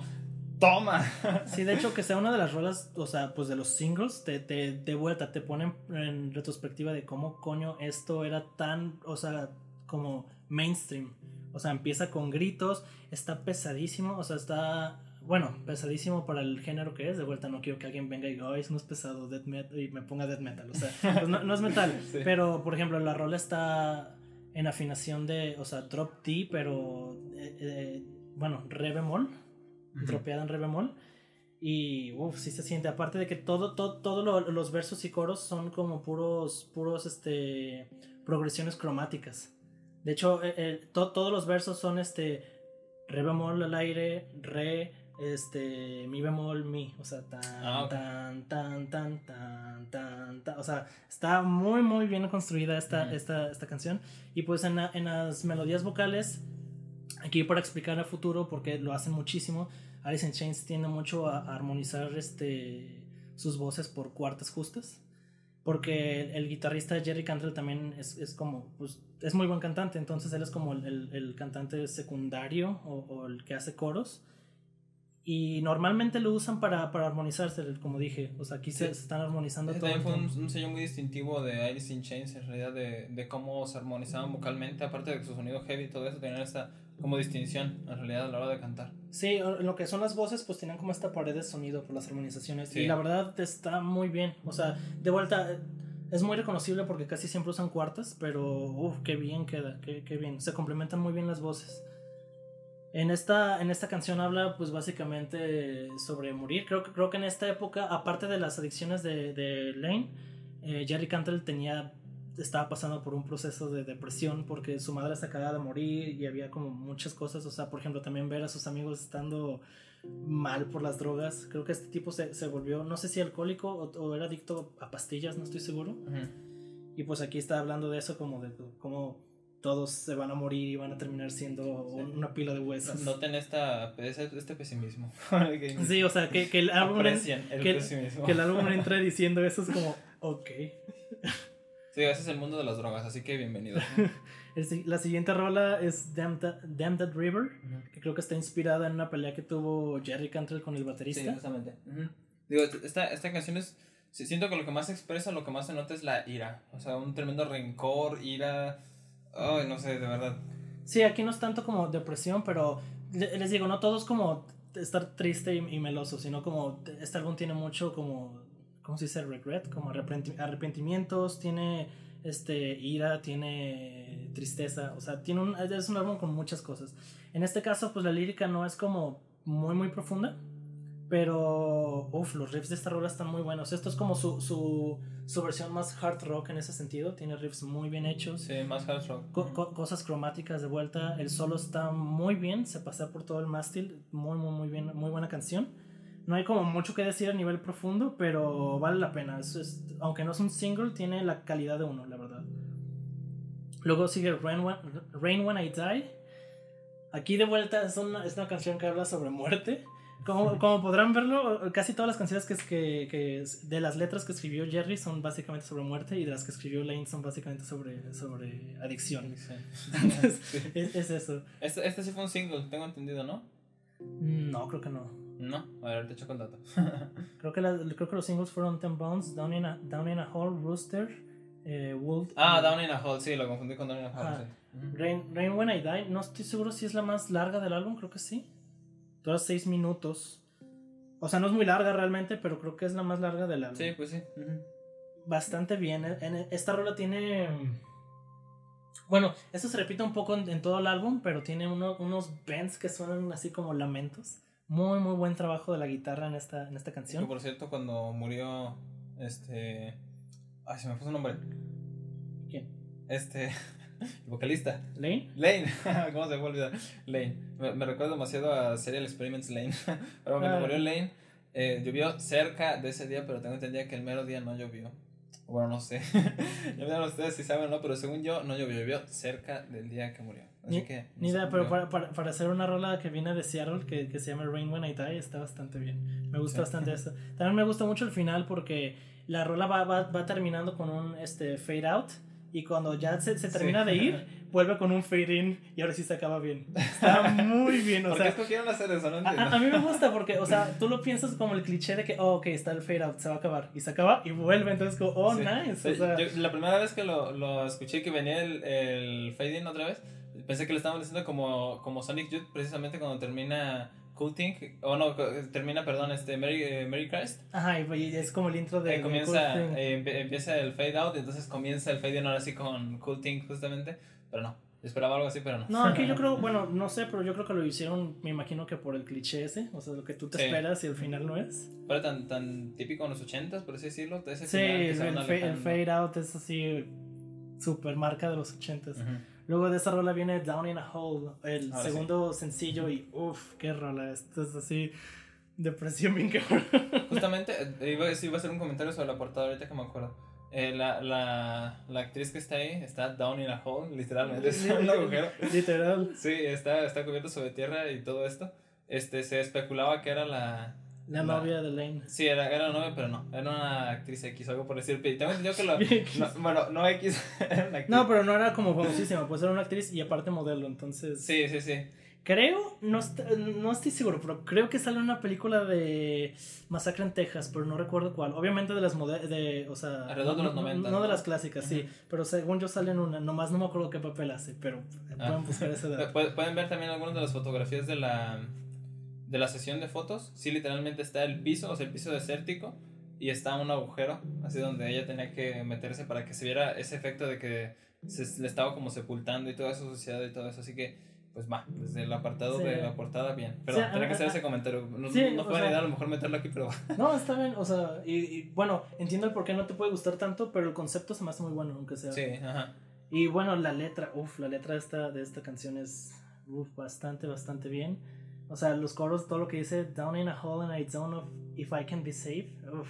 toma. [laughs] Sí, de hecho, que sea una de las rolas, o sea, pues de los singles, te, te, de vuelta, te ponen en retrospectiva de cómo coño esto era tan, o sea, como mainstream. O sea, empieza con gritos, está pesadísimo, o sea, está bueno, pesadísimo para el género que es. De vuelta, no quiero que alguien venga y diga, es no es pesado, death metal, y me ponga death metal. O sea, pues no, es metal. [laughs] Pero, por ejemplo, la rola está en afinación de, o sea, drop D, pero, eh, eh, bueno, re bemol, dropeada en re bemol. Y, uff, sí se siente. Aparte de que todo, todo, todos los versos y coros son como puros, puros, este, progresiones cromáticas. De hecho, eh, todos los versos son, este, re bemol al aire, re, este mi bemol mi o sea tan ah, tan tan tan tan tan tan o sea está muy muy bien construida esta esta, esta canción. Y pues en, en, las melodías vocales aquí para explicar a futuro porque lo hacen muchísimo Alice in Chains tiende mucho a, armonizar este sus voces por cuartas justas porque el, guitarrista Jerry Cantrell también es, es, como pues es muy buen cantante entonces él es como el, el, cantante secundario o, o el que hace coros y normalmente lo usan para, para armonizarse, como dije. O sea, aquí se, están armonizando todo. También fue un, sello muy distintivo de Alice in Chains, en realidad, de, de, cómo se armonizaban vocalmente. Aparte de que su sonido heavy y todo eso, tenían esta como distinción, en realidad, a la hora de cantar. Sí, lo que son las voces, pues tienen como esta pared de sonido por las armonizaciones. Y la verdad está muy bien. O sea, de vuelta, es muy reconocible porque casi siempre usan cuartas, pero uff, qué bien queda, qué, qué bien. Se complementan muy bien las voces. En esta, en esta canción habla pues básicamente sobre morir. Creo, creo que en esta época, aparte de las adicciones de, de Lane, eh, Jerry Cantrell tenía, estaba pasando por un proceso de depresión porque su madre se acababa de morir y había como muchas cosas. O sea, por ejemplo, también ver a sus amigos estando mal por las drogas. Creo que este tipo se, se volvió, no sé si alcohólico o, era adicto a pastillas, no estoy seguro. Y pues aquí está hablando de eso como de cómo todos se van a morir y van a terminar siendo una pila de huesos. Noten esta, este pesimismo. [laughs] sí, o sea, que, que el álbum el que, que, el álbum entre diciendo eso es como, ok. Sí, ese es el mundo de las drogas, así que bienvenido. [laughs] la siguiente rola es Damned, Damned River, que creo que está inspirada en una pelea que tuvo Jerry Cantrell con el baterista. Sí, justamente. Digo, esta, esta canción es... Siento que lo que más expresa, lo que más se nota es la ira. O sea, un tremendo rencor, ira Ay, no sé, de verdad. Sí, aquí no es tanto como depresión, pero les digo, no todo es como estar triste y, meloso, sino como este álbum tiene mucho como, ¿cómo se dice? Regret, como arrepentimientos, tiene este, ira, tiene tristeza, o sea, tiene un, es un álbum con muchas cosas. En este caso, pues la lírica no es como muy, muy profunda, pero, uff, los riffs de esta rola están muy buenos. Esto es como su, su su versión más hard rock en ese sentido. Tiene riffs muy bien hechos. Sí, más hard rock. cosas cromáticas de vuelta. El solo está muy bien. Se pasa por todo el mástil. Muy, muy, muy bien. Muy buena canción. No hay como mucho que decir a nivel profundo, pero vale la pena. es, aunque no es un single, tiene la calidad de uno, la verdad. Luego sigue Rain When, Rain When I Die. Aquí de vuelta es una, es una canción que habla sobre muerte. Como, como podrán verlo, casi todas las canciones que, que, que, de las letras que escribió Jerry son básicamente sobre muerte y de las que escribió Lane son básicamente sobre, sobre adicción. Sí. Entonces, Sí. es, es eso. Este, este sí fue un single, tengo entendido, ¿no? No, creo que no. No, a ver, te echo con dato. [laughs] Creo que, la- creo que los singles fueron Ten Bones, Down in a, Down in a Hole, Rooster, eh, Wolf. ah, Down in a Hole, sí, lo confundí con Down in a Hole. Sí. Rain, Rain When I Die. No estoy seguro si es la más larga del álbum, creo que sí. Todas seis minutos. O sea, no es muy larga realmente, pero creo que es la más larga del álbum. Sí, pues sí. Bastante bien. En- esta rola tiene. Bueno, esto se repite un poco en, en todo el álbum, pero tiene uno- unos bends que suenan así como lamentos. Muy, muy buen trabajo de la guitarra en esta, en esta Que canción. por cierto, cuando murió este. Ay, se me fue su nombre. ¿Quién? Este. [laughs] El [laughs] vocalista. ¿Lane? Lane. [laughs] ¿Cómo se me olvidar? Lane. Me, recuerdo demasiado a Serial Experiments Lane. [laughs] pero cuando Ah. murió Lane, eh, llovió cerca de ese día, pero tengo entendido que el mero día no llovió. Bueno, no sé. ya me ustedes si saben o no, pero según yo, no llovió. Llovió cerca del día que murió. Así Ni, que. no ni idea, pero para, para, para hacer una rola que viene de Seattle que, que se llama Rain When I Die está bastante bien. Me gusta Sí. bastante esto. También me gusta mucho el final porque la rola va, va, va terminando con un este, fade out y cuando ya se, se termina Sí. de ir, [laughs] vuelve con un fade in y ahora sí se acaba bien. Está muy bien, o ¿Por qué sea. escogieron hacer eso? No A, entiendo. a- a mí me gusta porque, o sea, tú lo piensas como el cliché de que, oh, ok, está el fade out, se va a acabar. Y se acaba y vuelve, entonces como, oh, Sí. nice. O sea, yo- la primera vez que lo, lo escuché que venía el, el fade in otra vez, pensé que le estaban diciendo como, como Sonic Youth, precisamente cuando termina Cool Thing, o no, co- termina, perdón, este Merry, eh, Merry Christ, ajá, y es como el intro de. eh, comienza, eh, empieza el fade out, entonces comienza el fade in ahora sí con Cool Thing justamente, pero no, esperaba algo así, pero no. No, aquí [laughs] yo creo, bueno, no sé, pero yo creo que lo hicieron, me imagino que por el cliché ese, o sea, lo que tú te Sí. esperas y al final no es. Pero tan, tan típico en los ochentas, por así decirlo, de ese Sí, final que el, se van fa- el fade out es así, super marca de los ochentas. Ujú. Luego de esa rola viene Down in a Hole, el Ahora sí. segundo sencillo y uff, qué rola, esto es así, depresión bien cabrón. [laughs] Justamente, eh, iba, iba a hacer un comentario sobre la portada ahorita que me acuerdo. Eh, la, la, la actriz que está ahí está down in a hole, literalmente, es un agujero. Literal. Sí, está, está cubierto sobre tierra y todo esto. Este, se especulaba que era la... La La- novia de Lane. Sí, era, era novia, pero no, era una actriz X, algo por decir. Tengo entendido que lo... No, bueno, no X, [laughs] era una actriz. No, pero no era como famosísima, pues era una actriz y aparte modelo, entonces... Sí, sí, sí. Creo, no, no estoy seguro, pero creo que sale una película de Masacre en Texas, pero no recuerdo cuál. Obviamente de las de, o sea, Alrededor de los no- 90, No, de ¿no? las clásicas, sí, pero según yo sale en una, nomás no me acuerdo qué papel hace, pero Ah. pueden buscar edad. [laughs] pu- Pueden ver también algunas de las fotografías de la, de la sesión de fotos. Sí, literalmente está el piso, o sea, el piso desértico, y está un agujero, así donde ella tenía que meterse para que se viera ese efecto de que se le estaba como sepultando y toda su suciedad y todo eso. Así que, pues va, desde el apartado Sí. de la portada, bien. Pero Sí, tenía que hacer ese comentario. No, sí, no o idea a lo mejor meterlo aquí, pero va. [laughs] No, está bien, o sea, y, y, bueno, entiendo el por qué no te puede gustar tanto, pero el concepto se me hace muy bueno, aunque sea. Sí, ajá. Y bueno, la letra, uff, la letra esta, de esta canción es uf, bastante, bastante bien. O sea, los coros, todo lo que dice, down in a hole and I zone of if I can be safe, uff.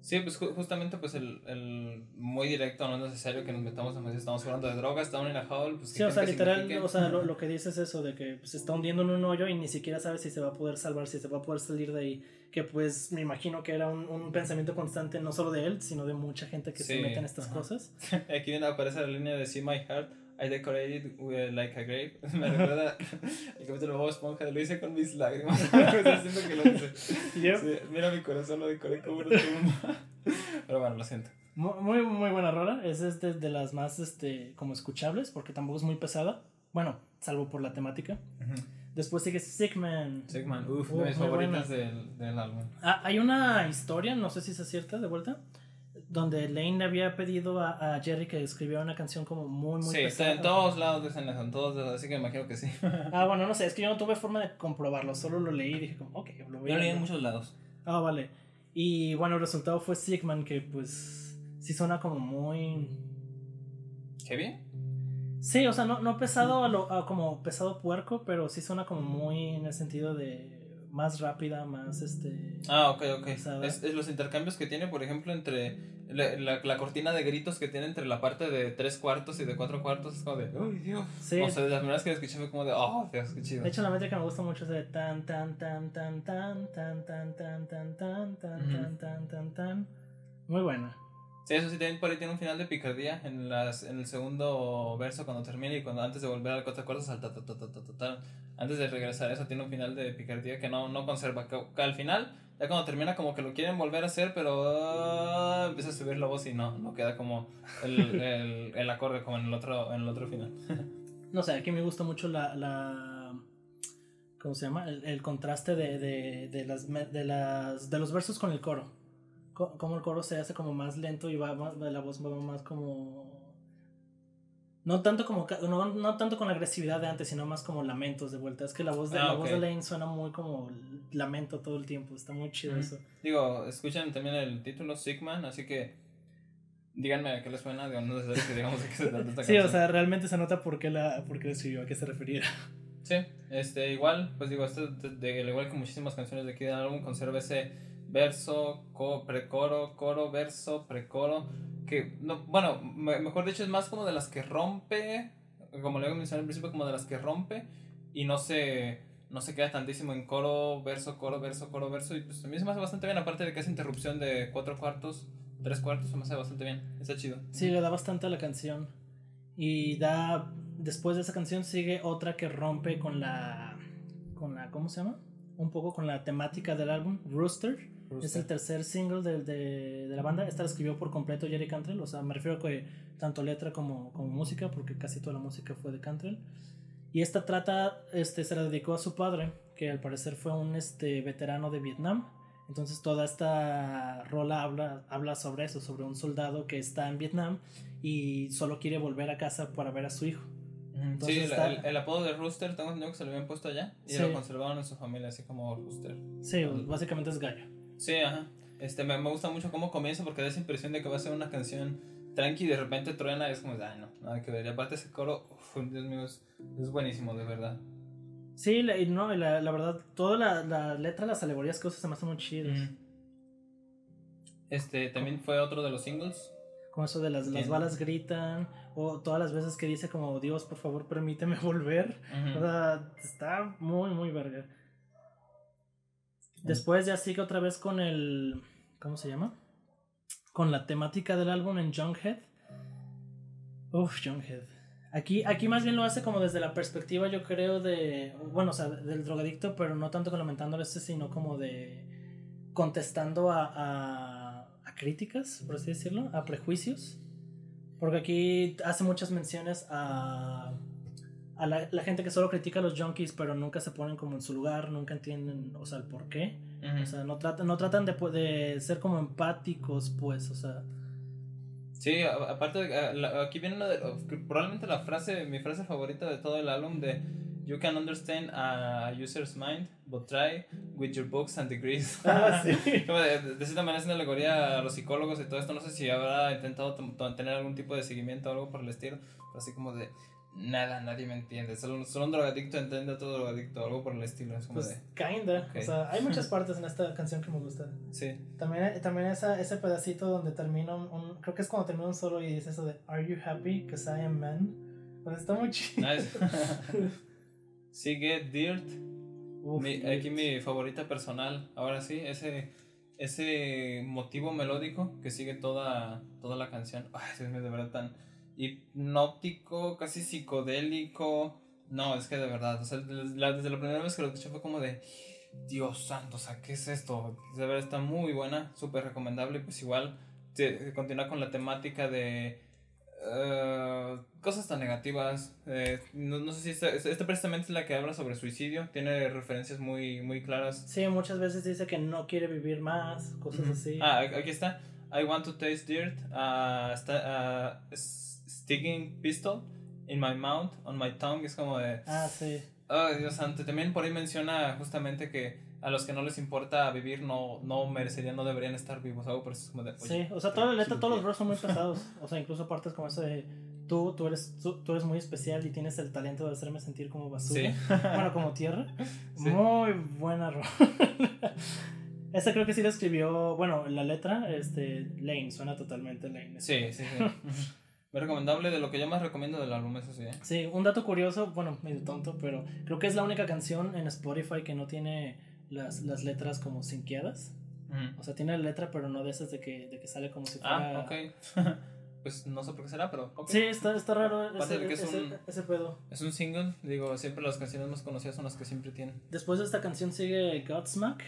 Sí, pues ju- justamente pues el, el muy directo, no es necesario que nos metamos en estamos hablando de drogas, down in a hole, pues ¿qué Sí, o sea, literal, o sea, lo, lo que dice es eso, de que pues, se está hundiendo en un hoyo y ni siquiera sabe si se va a poder salvar, si se va a poder salir de ahí. Que pues me imagino que era un, un pensamiento constante, no solo de él, sino de mucha gente que se Sí, mete en estas ajá. cosas. [laughs] Aquí viene aparece la línea de See My Heart, I decorated with- like a grave. [laughs] Me recuerda el capítulo de Bob Esponja, lo hice con mis lágrimas. [laughs] Siento que lo hice. Yep. Sí, mira mi corazón, lo decoré como una tumba. [laughs] Pero bueno, lo siento. Mu- Muy, muy buena rola. Es este, de las más este, como escuchables, porque tampoco es muy pesada. Bueno, salvo por la temática. Después sigue Sickman. Sigman, uff, Uh, de mis favoritas del, del álbum. Ah, hay una historia, no sé si es cierta, de vuelta, donde Lane le había pedido a, a Jerry que escribiera una canción como muy, muy Sí, está en todos lados dicen eso, en todos lados, así que me imagino que sí. [laughs] Ah, bueno, no sé, es que yo no tuve forma de comprobarlo, solo lo leí y dije como, ok, lo voy Yo a leí en muchos lados. Ah, vale. Y bueno, el resultado fue Sigman, que pues sí suena como muy... ¿Qué bien? Sí, o sea, no, no pesado a lo, a como pesado puerco, pero sí suena como muy en el sentido de más rápida, más este... Ah, ok, ok. Es, los intercambios que tiene, por ejemplo, entre la, la, cortina de gritos que tiene entre la parte de tres cuartos y de cuatro cuartos, es como de, ¡ay, Dios! Sí. O sea, las primeras que escuché fue como de, ¡oh, Dios, qué chido! De hecho, la métrica me gusta mucho es de tan, tan, tan, tan, tan, tan, tan, tan, tan, tan, tan, tan, tan, tan, tan. Muy buena. Sí, eso sí, también por ahí tiene un final de picardía en, las, en el segundo verso cuando termina y cuando antes de volver al cuatro cuartos ta, antes de regresar eso tiene un final de picardía que no, no conserva, al final, ya cuando termina como que lo quieren volver a hacer, pero empieza a subir la voz y no, no queda como el, el, el acorde como en el otro, en el otro final. no sé, aquí me gusta mucho la, la ¿cómo se llama? El, el contraste de, de, de, las, de, las, de los versos con el coro como el coro se hace como más lento y va más, la voz va más como no tanto como no, no, tanto con la agresividad de antes sino más como lamentos de vuelta. Es que la voz de ah, la voz de Lane suena muy como lamento todo el tiempo. Está muy chido eso. Digo escuchan también el título Sigman así que díganme a qué les suena de no sé que digamos de qué se trata esta [laughs] sí o sea realmente se nota por qué la por qué escribió a qué se refería. Sí este igual pues digo esto de, igual que muchísimas canciones de aquí del álbum conserva ese verso, co, precoro, coro, verso, precoro. Que, no, bueno, mejor dicho, es más como de las que rompe, como le mencioné al principio, como de las que rompe y no se, no se queda tantísimo en coro, verso, coro, verso, coro, verso. Y pues a mí se me hace bastante bien, aparte de que esa interrupción de cuatro cuartos, tres cuartos, se me hace bastante bien. Está chido. Sí, le da bastante a la canción. Y da, después de esa canción sigue otra que rompe con la, con la, ¿cómo se llama? Un poco con la temática del álbum, Rooster es el tercer single de, de, de, la banda. Esta la escribió por completo Jerry Cantrell. O sea, me refiero a que tanto letra como, como música, porque casi toda la música fue de Cantrell. Y esta trata, este, se la dedicó a su padre, que al parecer fue un este, veterano de Vietnam. Entonces toda esta rola habla, habla sobre eso, sobre un soldado que está en Vietnam y solo quiere volver a casa para ver a su hijo. sí, el, apodo de Rooster, tengo entendido que se lo habían puesto allá y lo conservaron en su familia, así como Rooster. Sí, básicamente es gallo. Sí, ajá. Este, me, me, gusta mucho cómo comienza porque da esa impresión de que va a ser una canción tranqui y de repente truena y es como, ay, no, nada que ver. Y aparte ese coro, Dios mío, es, buenísimo, de verdad. Sí, la, no, la, la verdad, toda la, la, letra, las alegorías, cosas se me hacen muy chidas. Este, también fue otro de los singles. Como eso de las, las balas gritan, o todas las veces que dice como, Dios, por favor, permíteme [laughs] volver. O sea, está muy, muy verga. Después ya sigue otra vez con el. ¿Cómo se llama? Con la temática del álbum en Junkhead. Uf, Junkhead. Aquí, aquí más bien lo hace como desde la perspectiva, yo creo, de. Bueno, o sea, del drogadicto, pero no tanto lamentándolo este, sino como de. contestando a, a, a críticas, por así decirlo, a prejuicios. Porque aquí hace muchas menciones a a la, gente que solo critica a los junkies, pero nunca se ponen como en su lugar, nunca entienden, o sea, el por qué. O sea, no tratan, no tratan de, de, ser como empáticos, pues, o sea. Sí, aparte, de, aquí viene una de, probablemente la frase, mi frase favorita de todo el álbum de You can understand a user's mind, but try with your books and degrees. [laughs] Ah, sí. [laughs] de, de, cierta manera es una alegoría a los psicólogos y todo esto. No sé si habrá intentado tener algún tipo de seguimiento o algo por el estilo, pero así como de nada, nadie me entiende. Solo, solo un drogadicto entiende a todo drogadicto, algo por el estilo. Es como pues, kinda. O sea, hay muchas partes en esta canción que me gustan. Sí. También, también esa, ese pedacito donde termina un, Creo que es cuando termina un solo y dice eso de Are you happy? Because I am man. Pues está muy chido. Nice. [laughs] Sigue Dirt. mi, Aquí mi favorita personal. Ahora sí, ese ese motivo melódico que sigue toda, toda la canción. Ay, Dios mío, de verdad tan hipnótico, casi psicodélico. No, es que de verdad, o sea, desde la primera vez que lo escuché fue como de, Dios santo, o sea, ¿qué es esto? De verdad está muy buena, súper recomendable. Pues igual, te, continúa con la temática de eh, cosas tan negativas. Eh, no, sé si esta, esta, precisamente es la que habla sobre suicidio. Tiene referencias muy, muy claras. Sí, muchas veces dice que no quiere vivir más, cosas así. Ah, aquí está. I want to taste dirt. Uh, sticking pistol in my mouth, on my tongue, es como de... Ah, sí. Oh, Dios santo. También por ahí menciona justamente que a los que no les importa vivir no, no merecerían, no deberían estar vivos, algo, pero es como de... sí, o sea, toda la letra, todos los bros son muy [laughs] pesados. O sea, incluso partes como ese de tú, tú eres, tú, tú eres muy especial y tienes el talento de hacerme sentir como basura. Sí. [laughs] Bueno, como tierra. [laughs] Sí. Muy buena rola. Esta creo que sí la escribió, bueno, la letra, este, Lane, suena totalmente Lane. Sí, sí, sí. Muy recomendable de lo que yo más recomiendo del álbum, eso sí. ¿eh? Sí, un dato curioso, bueno, medio tonto, pero creo que es la única canción en Spotify que no tiene las, las letras como sinqueadas. Ujú. O sea, tiene la letra, pero no de esas de que, de que sale como si fuera... Ah, ok. [laughs] pues no sé por qué será, pero. ok. Sí, está, está raro ese, de que es ese- un- ese pedo. Es un single, digo, siempre las canciones más conocidas son las que siempre tienen. Después de esta canción sigue Godsmack.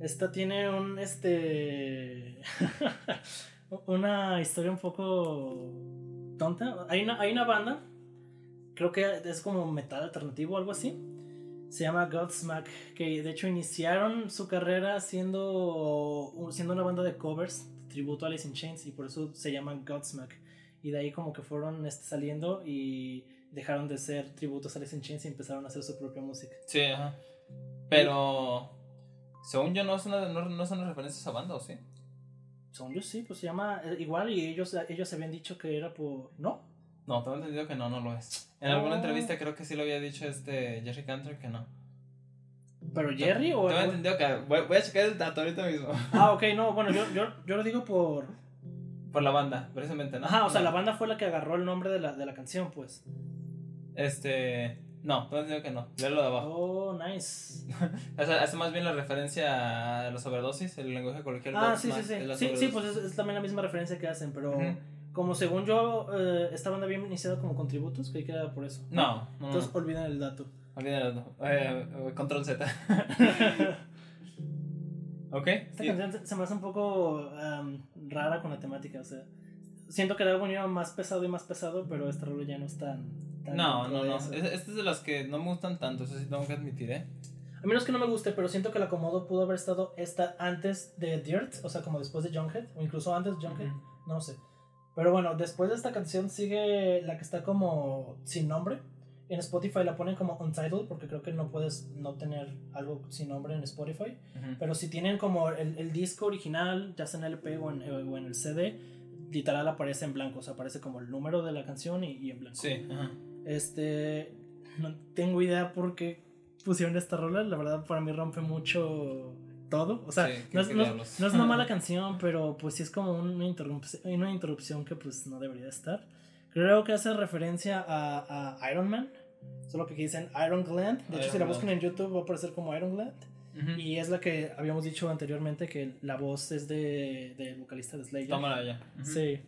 Esta tiene un este [laughs] una historia un poco tonta. Hay una, hay una banda, creo que es como metal alternativo o algo así. Se llama Godsmack, que de hecho iniciaron su carrera siendo, siendo una banda de covers, tributo a Alice in Chains, y por eso se llaman Godsmack. Y de ahí como que fueron este, saliendo y dejaron de ser tributos a Alice in Chains y empezaron a hacer su propia música. Sí, ajá. Pero. Según yo, no una, no, no es una referencia a banda, ¿o sí? Según yo sí, pues se llama eh, igual y ellos, ellos habían dicho que era por... ¿No? No, tengo entendido que no, no lo es. En Oh. alguna entrevista creo que sí lo había dicho este Jerry Cantor que no. ¿Pero Jerry o...? Tengo entendido que. Voy, voy a checar el dato ahorita mismo. Ah, ok, no, [laughs] bueno, yo, yo, yo lo digo por... Por la banda, precisamente, ¿no? Ajá, o sea, No. la banda fue la que agarró el nombre de la, de la canción, pues. Este. No, tengo entendido que no. Léelo de abajo. Oh, nice. [laughs] O sea, hace más bien la referencia a los overdosis, el lenguaje coloquial. Ah, sí, sí, sí. Sí, sí, pues es, es también la misma referencia que hacen, pero... Como según yo, eh, esta banda había iniciado como con tributos, creí que era por eso. No, no, Entonces no. olviden el dato. Eh, eh, control Z. [laughs] ok. Esta canción se- me hace un poco am, rara con la temática, o sea... Siento que el álbum iba más pesado y más pesado, pero esta rola ya no es tan... tan No, no, no. eso. Es- Esta es de las que no me gustan tanto, eso sí tengo que admitir, ¿eh? A menos que no me guste, pero siento que el acomodo pudo haber estado esta antes de Dirt, o sea, como después de Junkhead, o incluso antes de Junkhead, Ujú. no sé. Pero bueno, después de esta canción sigue la que está como sin nombre. En Spotify la ponen como Untitled, porque creo que no puedes no tener algo sin nombre en Spotify. Ujú. Pero si tienen como el, el disco original, ya sea en LP o en, o en el CD, literal aparece en blanco, o sea, aparece como el número de la canción y, y en blanco. Sí, ajá. Este. No tengo idea por qué pusieron esta rola. La verdad, para mí rompe mucho todo. O sea, Sí, no, es, no no es una mala canción, pero pues sí es como una interrupción, una interrupción que pues no debería estar. Creo que hace referencia a, a Iron Man. Solo que aquí dicen Iron Gland. De hecho, Iron si la buscan en YouTube va a aparecer como Iron Gland. Ujú. Y es la que habíamos dicho anteriormente que la voz es de, del vocalista de Slayer. Tómala ya. Ujú. Sí.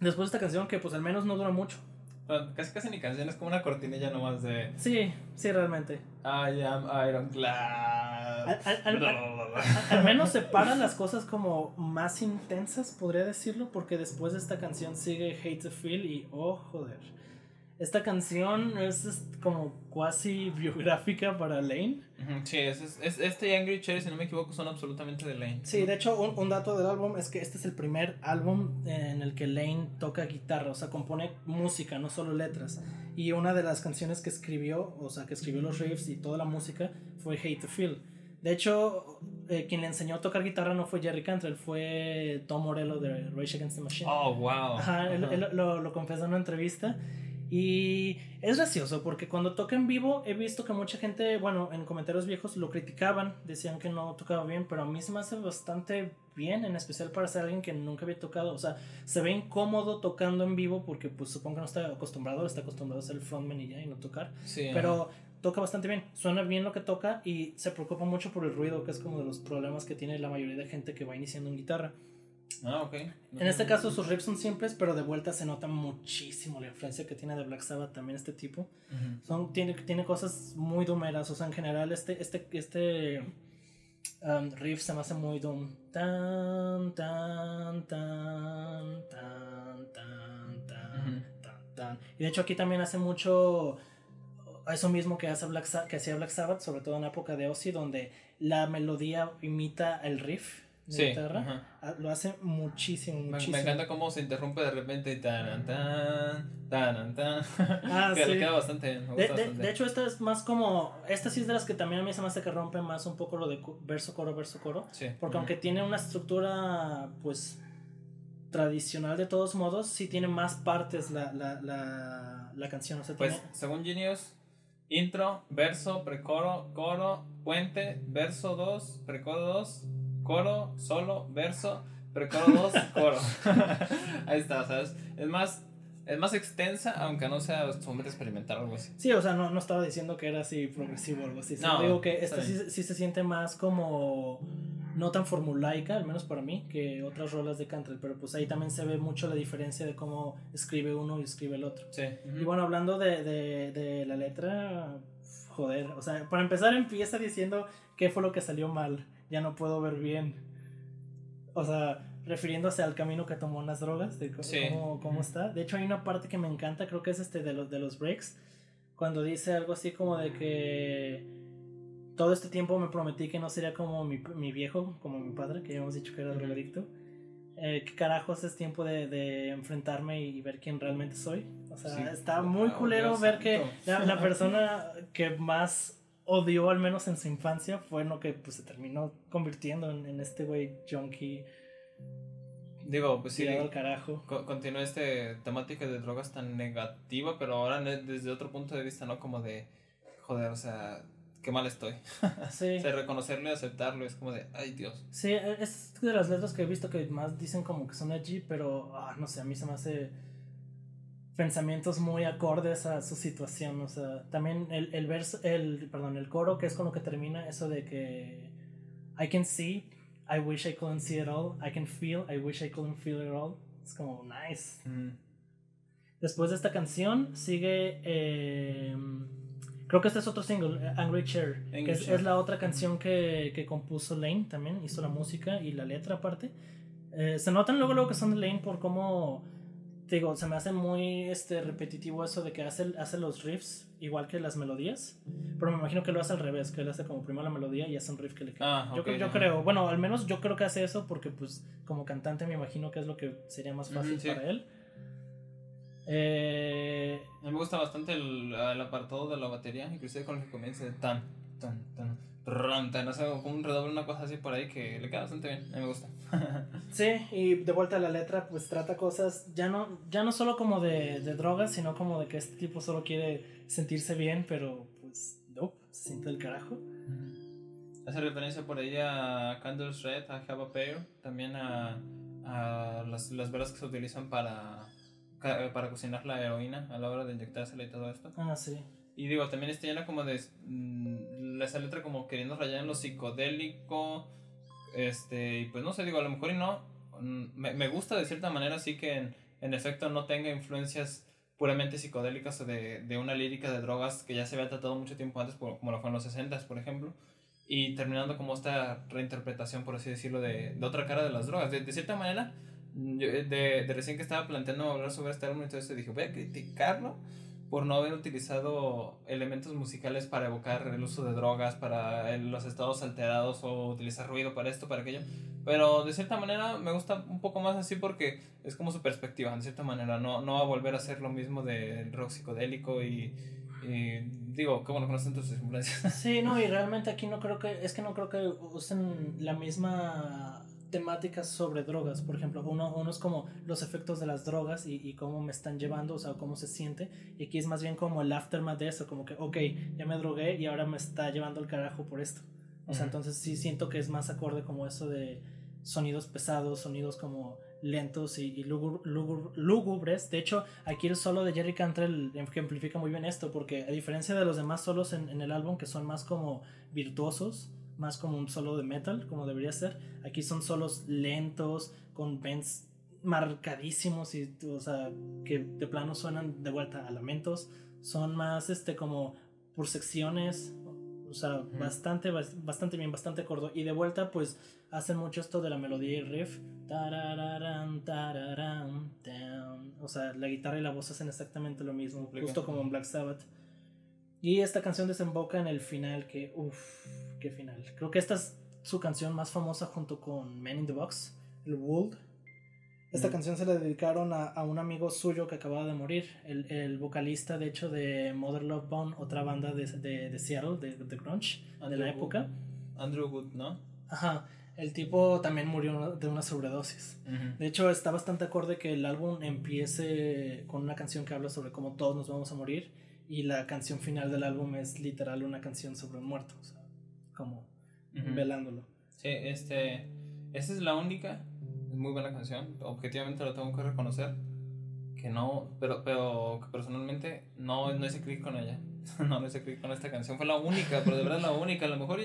Después de esta canción que pues al menos no dura mucho. Casi casi ni canción, es como una cortinilla nomás de Sí, sí, realmente. I am Ironclad. Al- al- al- al- menos separa las cosas como más intensas, podría decirlo, porque después de esta canción sigue Hate to Feel y oh, joder. Esta canción es, es como cuasi biográfica para Lane. Sí, es, es- es- este y Angry Cherry, si no me equivoco, son absolutamente de Lane. Sí, de hecho, un, un dato del álbum es que este es el primer álbum en el que Lane toca guitarra, o sea, compone música, no solo letras. Y una de las canciones que escribió, o sea, que escribió los riffs y toda la música, fue Hate to Feel. De hecho, eh, quien le enseñó a tocar guitarra no fue Jerry Cantrell, fue Tom Morello de Rage Against the Machine. Oh, wow. Ajá, él, Ajá. él lo, lo confesó en una entrevista. Y es gracioso porque cuando toca en vivo he visto que mucha gente, bueno, en comentarios viejos lo criticaban, decían que no tocaba bien, pero a mí se me hace bastante bien, en especial para ser alguien que nunca había tocado. O sea, se ve incómodo tocando en vivo porque pues supongo que no está acostumbrado, está acostumbrado a ser el frontman y ya y no tocar. Sí, ajá. Pero toca bastante bien, suena bien lo que toca y se preocupa mucho por el ruido, que es como de los problemas que tiene la mayoría de gente que va iniciando en guitarra. Ah, ok. En este caso sus riffs son simples, pero de vuelta se nota muchísimo la influencia que tiene de Black Sabbath también este tipo. Son, tiene, tiene cosas muy doomeras, o sea, en general este, este, este um, riff se me hace muy doom. Tan, tan, tan, tan, tan, tan, tan, tan. Y de hecho aquí también hace mucho eso mismo que, hace Black que hacía Black Sabbath, sobre todo en la época de Ozzy, donde la melodía imita el riff de Sí, guitarra. ajá. Ah, Lo hace muchísimo, Me, muchísimo. me encanta cómo se interrumpe de repente y tan, tan, tan, tan. Ah, [laughs] que sí. le queda bastante. Me De, gusta de- bastante. de hecho, esta es más como. Esta sí es de las que también a mí se me hace que rompe más un poco lo de verso, coro, verso, coro. sí. Porque aunque tiene una estructura, pues. tradicional de todos modos, sí tiene más partes la, la, la, la canción. O sea, Pues, tiene- según Genius, intro, verso, precoro, coro, puente, verso 2, precoro 2, coro, solo, verso, precoro 2, [laughs] coro. Ahí está, ¿sabes? Es más, es más extensa, aunque no sea sumamente experimental o algo así. Sí, o sea, no, no estaba diciendo que era así progresivo o algo así. No, digo que esta sí. sí, sí se siente más como no tan formulaica, al menos para mí, que otras rolas de Cantrell. Pero pues ahí también se ve mucho la diferencia de cómo escribe uno y escribe el otro. Sí. Y bueno, hablando de, de, de la letra, joder, o sea, para empezar empieza diciendo qué fue lo que salió mal, ya no puedo ver bien. O sea, refiriéndose al camino que tomó en las drogas, de co- Sí. cómo, cómo está. De hecho, hay una parte que me encanta, creo que es este de los, de los breaks, cuando dice algo así como de que todo este tiempo me prometí que no sería como mi, mi viejo, como mi padre, que ya hemos dicho que era drogadicto. Eh, ¿Qué carajos es tiempo de, de enfrentarme y ver quién realmente soy? O sea, Sí. está muy culero ver que la, la [laughs] persona que más odió, al menos en su infancia, fue en lo que pues, se terminó convirtiendo en, en este güey junkie Digo, pues sí, al carajo. co- continúa este temática de drogas tan negativa, pero ahora desde otro punto de vista, ¿no? Como de, joder, o sea, qué mal estoy. [laughs] Sí. O sea, reconocerlo y aceptarlo es como de, ay Dios. Sí, es de las letras que he visto que más dicen como que son edgy, pero ah, no sé, a mí se me hace pensamientos muy acordes a su situación. O sea, también el, el verso, el, perdón, el coro que es con lo que termina eso de que I can see, I wish I couldn't see it all, I can feel, I wish I couldn't feel it all. Es como nice. Después de esta canción sigue. eh, creo que este es otro single, Angry Chair. Angry que es, Chair. es la otra canción que, que compuso Lane también. Hizo la música y la letra aparte. Eh, se notan luego, luego que son de Lane por cómo. Te Digo, se me hace muy este, repetitivo eso de que hace, hace los riffs igual que las melodías. Pero me imagino que lo hace al revés, que él hace como primero la melodía y hace un riff que le queda. Ah, yo, creo- yo ajá. creo, bueno, al menos yo creo que hace eso porque pues como cantante me imagino que es lo que sería más fácil sí. para él. Eh, A mí me gusta bastante el, el apartado de la batería, inclusive con el que comienza de tan, tan, tan, ran, tan, o sea, con un redoble, una cosa así por ahí que le queda bastante bien, a mí me gusta. [laughs] sí, y de vuelta a la letra pues trata cosas ya no, ya no solo como de, de drogas, sino como de que este tipo solo quiere sentirse bien, pero pues no, se siente del carajo. Hace referencia por ahí a Candles Red, a Java Pear, también a, a las, las velas que se utilizan para, para cocinar la heroína a la hora de inyectársela y todo esto. Ah, sí. Y digo, también está llena como de. mm, esa letra como queriendo rayar en lo psicodélico. Este, y pues no sé, digo, a lo mejor y no. mm, Me, me gusta de cierta manera, sí que en, en efecto no tenga influencias puramente psicodélicas de, de una lírica de drogas que ya se había tratado mucho tiempo antes, por- como lo fue en los 60 por ejemplo. Y terminando como esta reinterpretación, por así decirlo, de, de otra cara de las drogas. De, de cierta manera, yo, de, de recién que estaba planteando hablar sobre este álbum, entonces dije, voy a criticarlo por no haber utilizado elementos musicales para evocar el uso de drogas, para los estados alterados o utilizar ruido para esto, para aquello. Pero de cierta manera me gusta un poco más así porque es como su perspectiva, de cierta manera. No, no va a volver a ser lo mismo del rock psicodélico y, y digo, qué bueno que no tus influencias. Sí, no, y realmente aquí no creo que, es que no creo que usen la misma temática sobre drogas, por ejemplo, uno, uno es como los efectos de las drogas y, y cómo me están llevando, o sea, cómo se siente, y aquí es más bien como el aftermath de eso, como que, ok, ya me drogué y ahora me está llevando el carajo por esto. O sea, Ujú. entonces sí siento que es más acorde como eso de sonidos pesados, sonidos como lentos y, y lugur- lugur- lúgubres. De hecho, aquí el solo de Jerry Cantrell ejemplifica muy bien esto, porque a diferencia de los demás solos en, en el álbum, que son más como virtuosos, más como un solo de metal, como debería ser, aquí son solos lentos, con bends marcadísimos y, o sea, que de plano suenan de vuelta a lamentos. Son más, este, como por secciones, o sea, bastante, bas- bastante bien, bastante corto. Y de vuelta, pues, hacen mucho esto de la melodía y riff. Tararán, tan. O sea, la guitarra y la voz hacen exactamente lo mismo, justo como en Black Sabbath. Y esta canción desemboca en el final, que, uff, qué final. Creo que esta es su canción más famosa junto con Men in the Box, el Wold. Esta Ujú. canción se la dedicaron a, a un amigo suyo que acababa de morir, el, el vocalista de hecho de Mother Love Bone, otra banda de, de, de Seattle, de, de grunge, de Andrew la Wood. época. Andrew Wood, ¿no? Ajá. el tipo también murió de una sobredosis. De hecho, está bastante acorde que el álbum empiece con una canción que habla sobre cómo todos nos vamos a morir y la canción final del álbum es literal una canción sobre un muerto, o sea, como velándolo. Sí, este, esta es la única, es muy buena canción, objetivamente lo tengo que reconocer, que no, pero, pero personalmente no, no hice clic con ella, [laughs] no, no hice clic con esta canción, fue la única, pero de verdad la única, a lo mejor...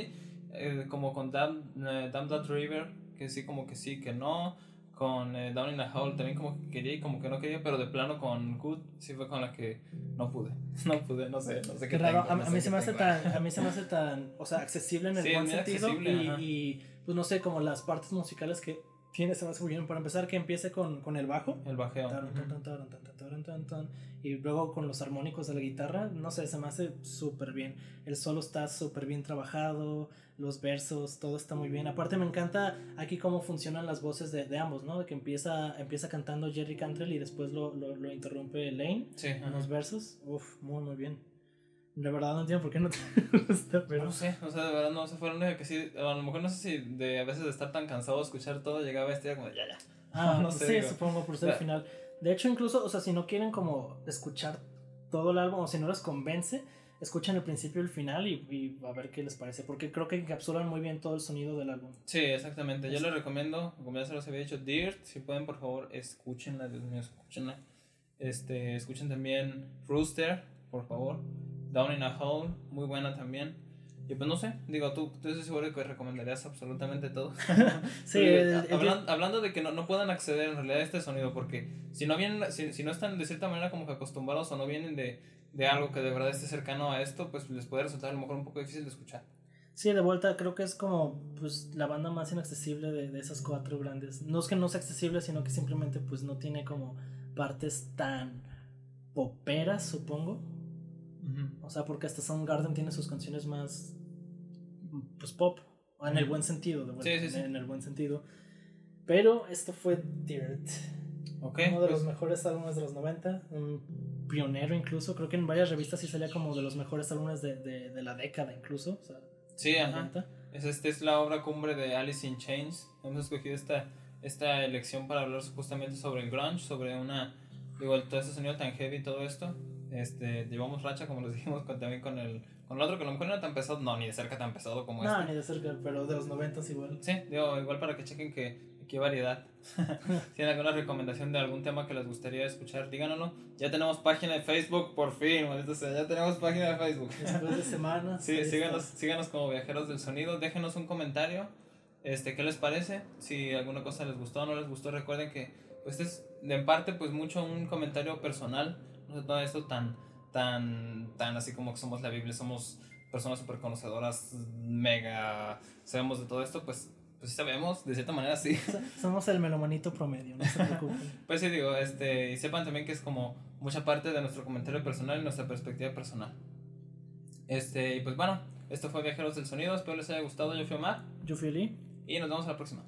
Eh, como con Damn, eh, That River, que sí, como que sí, que no. Con eh, Down in the Hole también como que quería y como que no quería, pero de plano con Good sí fue con la que no pude. [laughs] No pude, no sé, no sé qué. raro, a, mí se me hace tan, a mí se me [laughs] hace tan, o sea, accesible en el buen sentido y, y, pues no sé, como las partes musicales que tiene hace muy bien. Para empezar, que empiece con, con el bajo. El bajeo. Y luego con los armónicos de la guitarra, no sé, se me hace súper bien. El solo está súper bien trabajado, los versos, todo está muy bien. Aparte me encanta aquí cómo funcionan las voces de, de ambos, ¿no? De que empieza, empieza cantando Jerry Cantrell y después lo, lo, lo interrumpe Lane sí, en los versos. Uf, muy, muy bien. De verdad no entiendo por qué no te [laughs] gusta, pero... No sé, o sea, de verdad no, se fue que sí, a lo mejor no sé si de a veces de estar tan cansado de escuchar todo, llegaba este como, ya, ya. Ah, [laughs] no sé. Sí, supongo por ser el final. De hecho, incluso, o sea, si no quieren como escuchar todo el álbum, o si no les convence, escuchen el principio y el final y, y, a ver qué les parece, porque creo que encapsulan muy bien todo el sonido del álbum. Sí, exactamente. Yo les recomiendo, como ya se los había dicho, Dirt, si pueden, por favor, escúchenla, Dios mío, escúchenla. Este, escuchen también Rooster, por favor. Down in a Hole, muy buena también. Y pues no sé, digo, tú, tú eres seguro que recomendarías absolutamente todo. [laughs] [laughs] sí, hablando de que no, no puedan acceder en realidad a este sonido, porque si no vienen, si, si no están de cierta manera como que acostumbrados o no vienen de, de algo que de verdad esté cercano a esto, pues les puede resultar a lo mejor un poco difícil de escuchar. Sí, de vuelta creo que es como pues la banda más inaccesible de, de esas cuatro grandes. No es que no sea accesible, sino que simplemente pues no tiene como partes tan poperas, supongo. O sea, porque hasta Soundgarden tiene sus canciones más, pues pop, en el buen sentido, de sí, sí, en el buen sentido. Pero esto fue Dirt. Okay, Uno de los pues mejores álbumes de los 90, un pionero incluso, creo que en varias revistas sí salía como de los mejores álbumes de, de, de la década incluso. O sea, sí, ajá. Es, esta es la obra cumbre de Alice in Chains. Hemos escogido esta, esta elección para hablar justamente sobre el grunge, sobre una, digo, todo este sonido tan heavy y todo esto. Este, llevamos racha, como les [laughs] dijimos, con, también con el, con el otro, que a lo mejor no era tan pesado, no, ni de cerca tan pesado como este. No, ni de cerca, pero de los 90 igual. Sí, digo, igual para que chequen que qué variedad. [laughs] si tienen alguna recomendación de algún tema que les gustaría escuchar, díganoslo. Ya tenemos página de Facebook, por fin, sea, ya tenemos página de Facebook. Después de [laughs] semanas. sí, síganos, síganos como viajeros del sonido, déjenos un comentario. Este, ¿qué les parece? Si alguna cosa les gustó o no les gustó, recuerden que pues es en parte pues mucho un comentario personal no todo esto tan, tan, tan así como que somos la Biblia, somos personas súper conocedoras, mega, sabemos de todo esto, pues, pues sí sabemos, de cierta manera sí. Somos el melomanito promedio, no se preocupen. [laughs] pues sí, digo, este, y sepan también que es como mucha parte de nuestro comentario personal y nuestra perspectiva personal. Este, y pues bueno, esto fue Viajeros del Sonido, espero les haya gustado, yo fui Omar. Yo fui Lee. Y nos vemos a la próxima.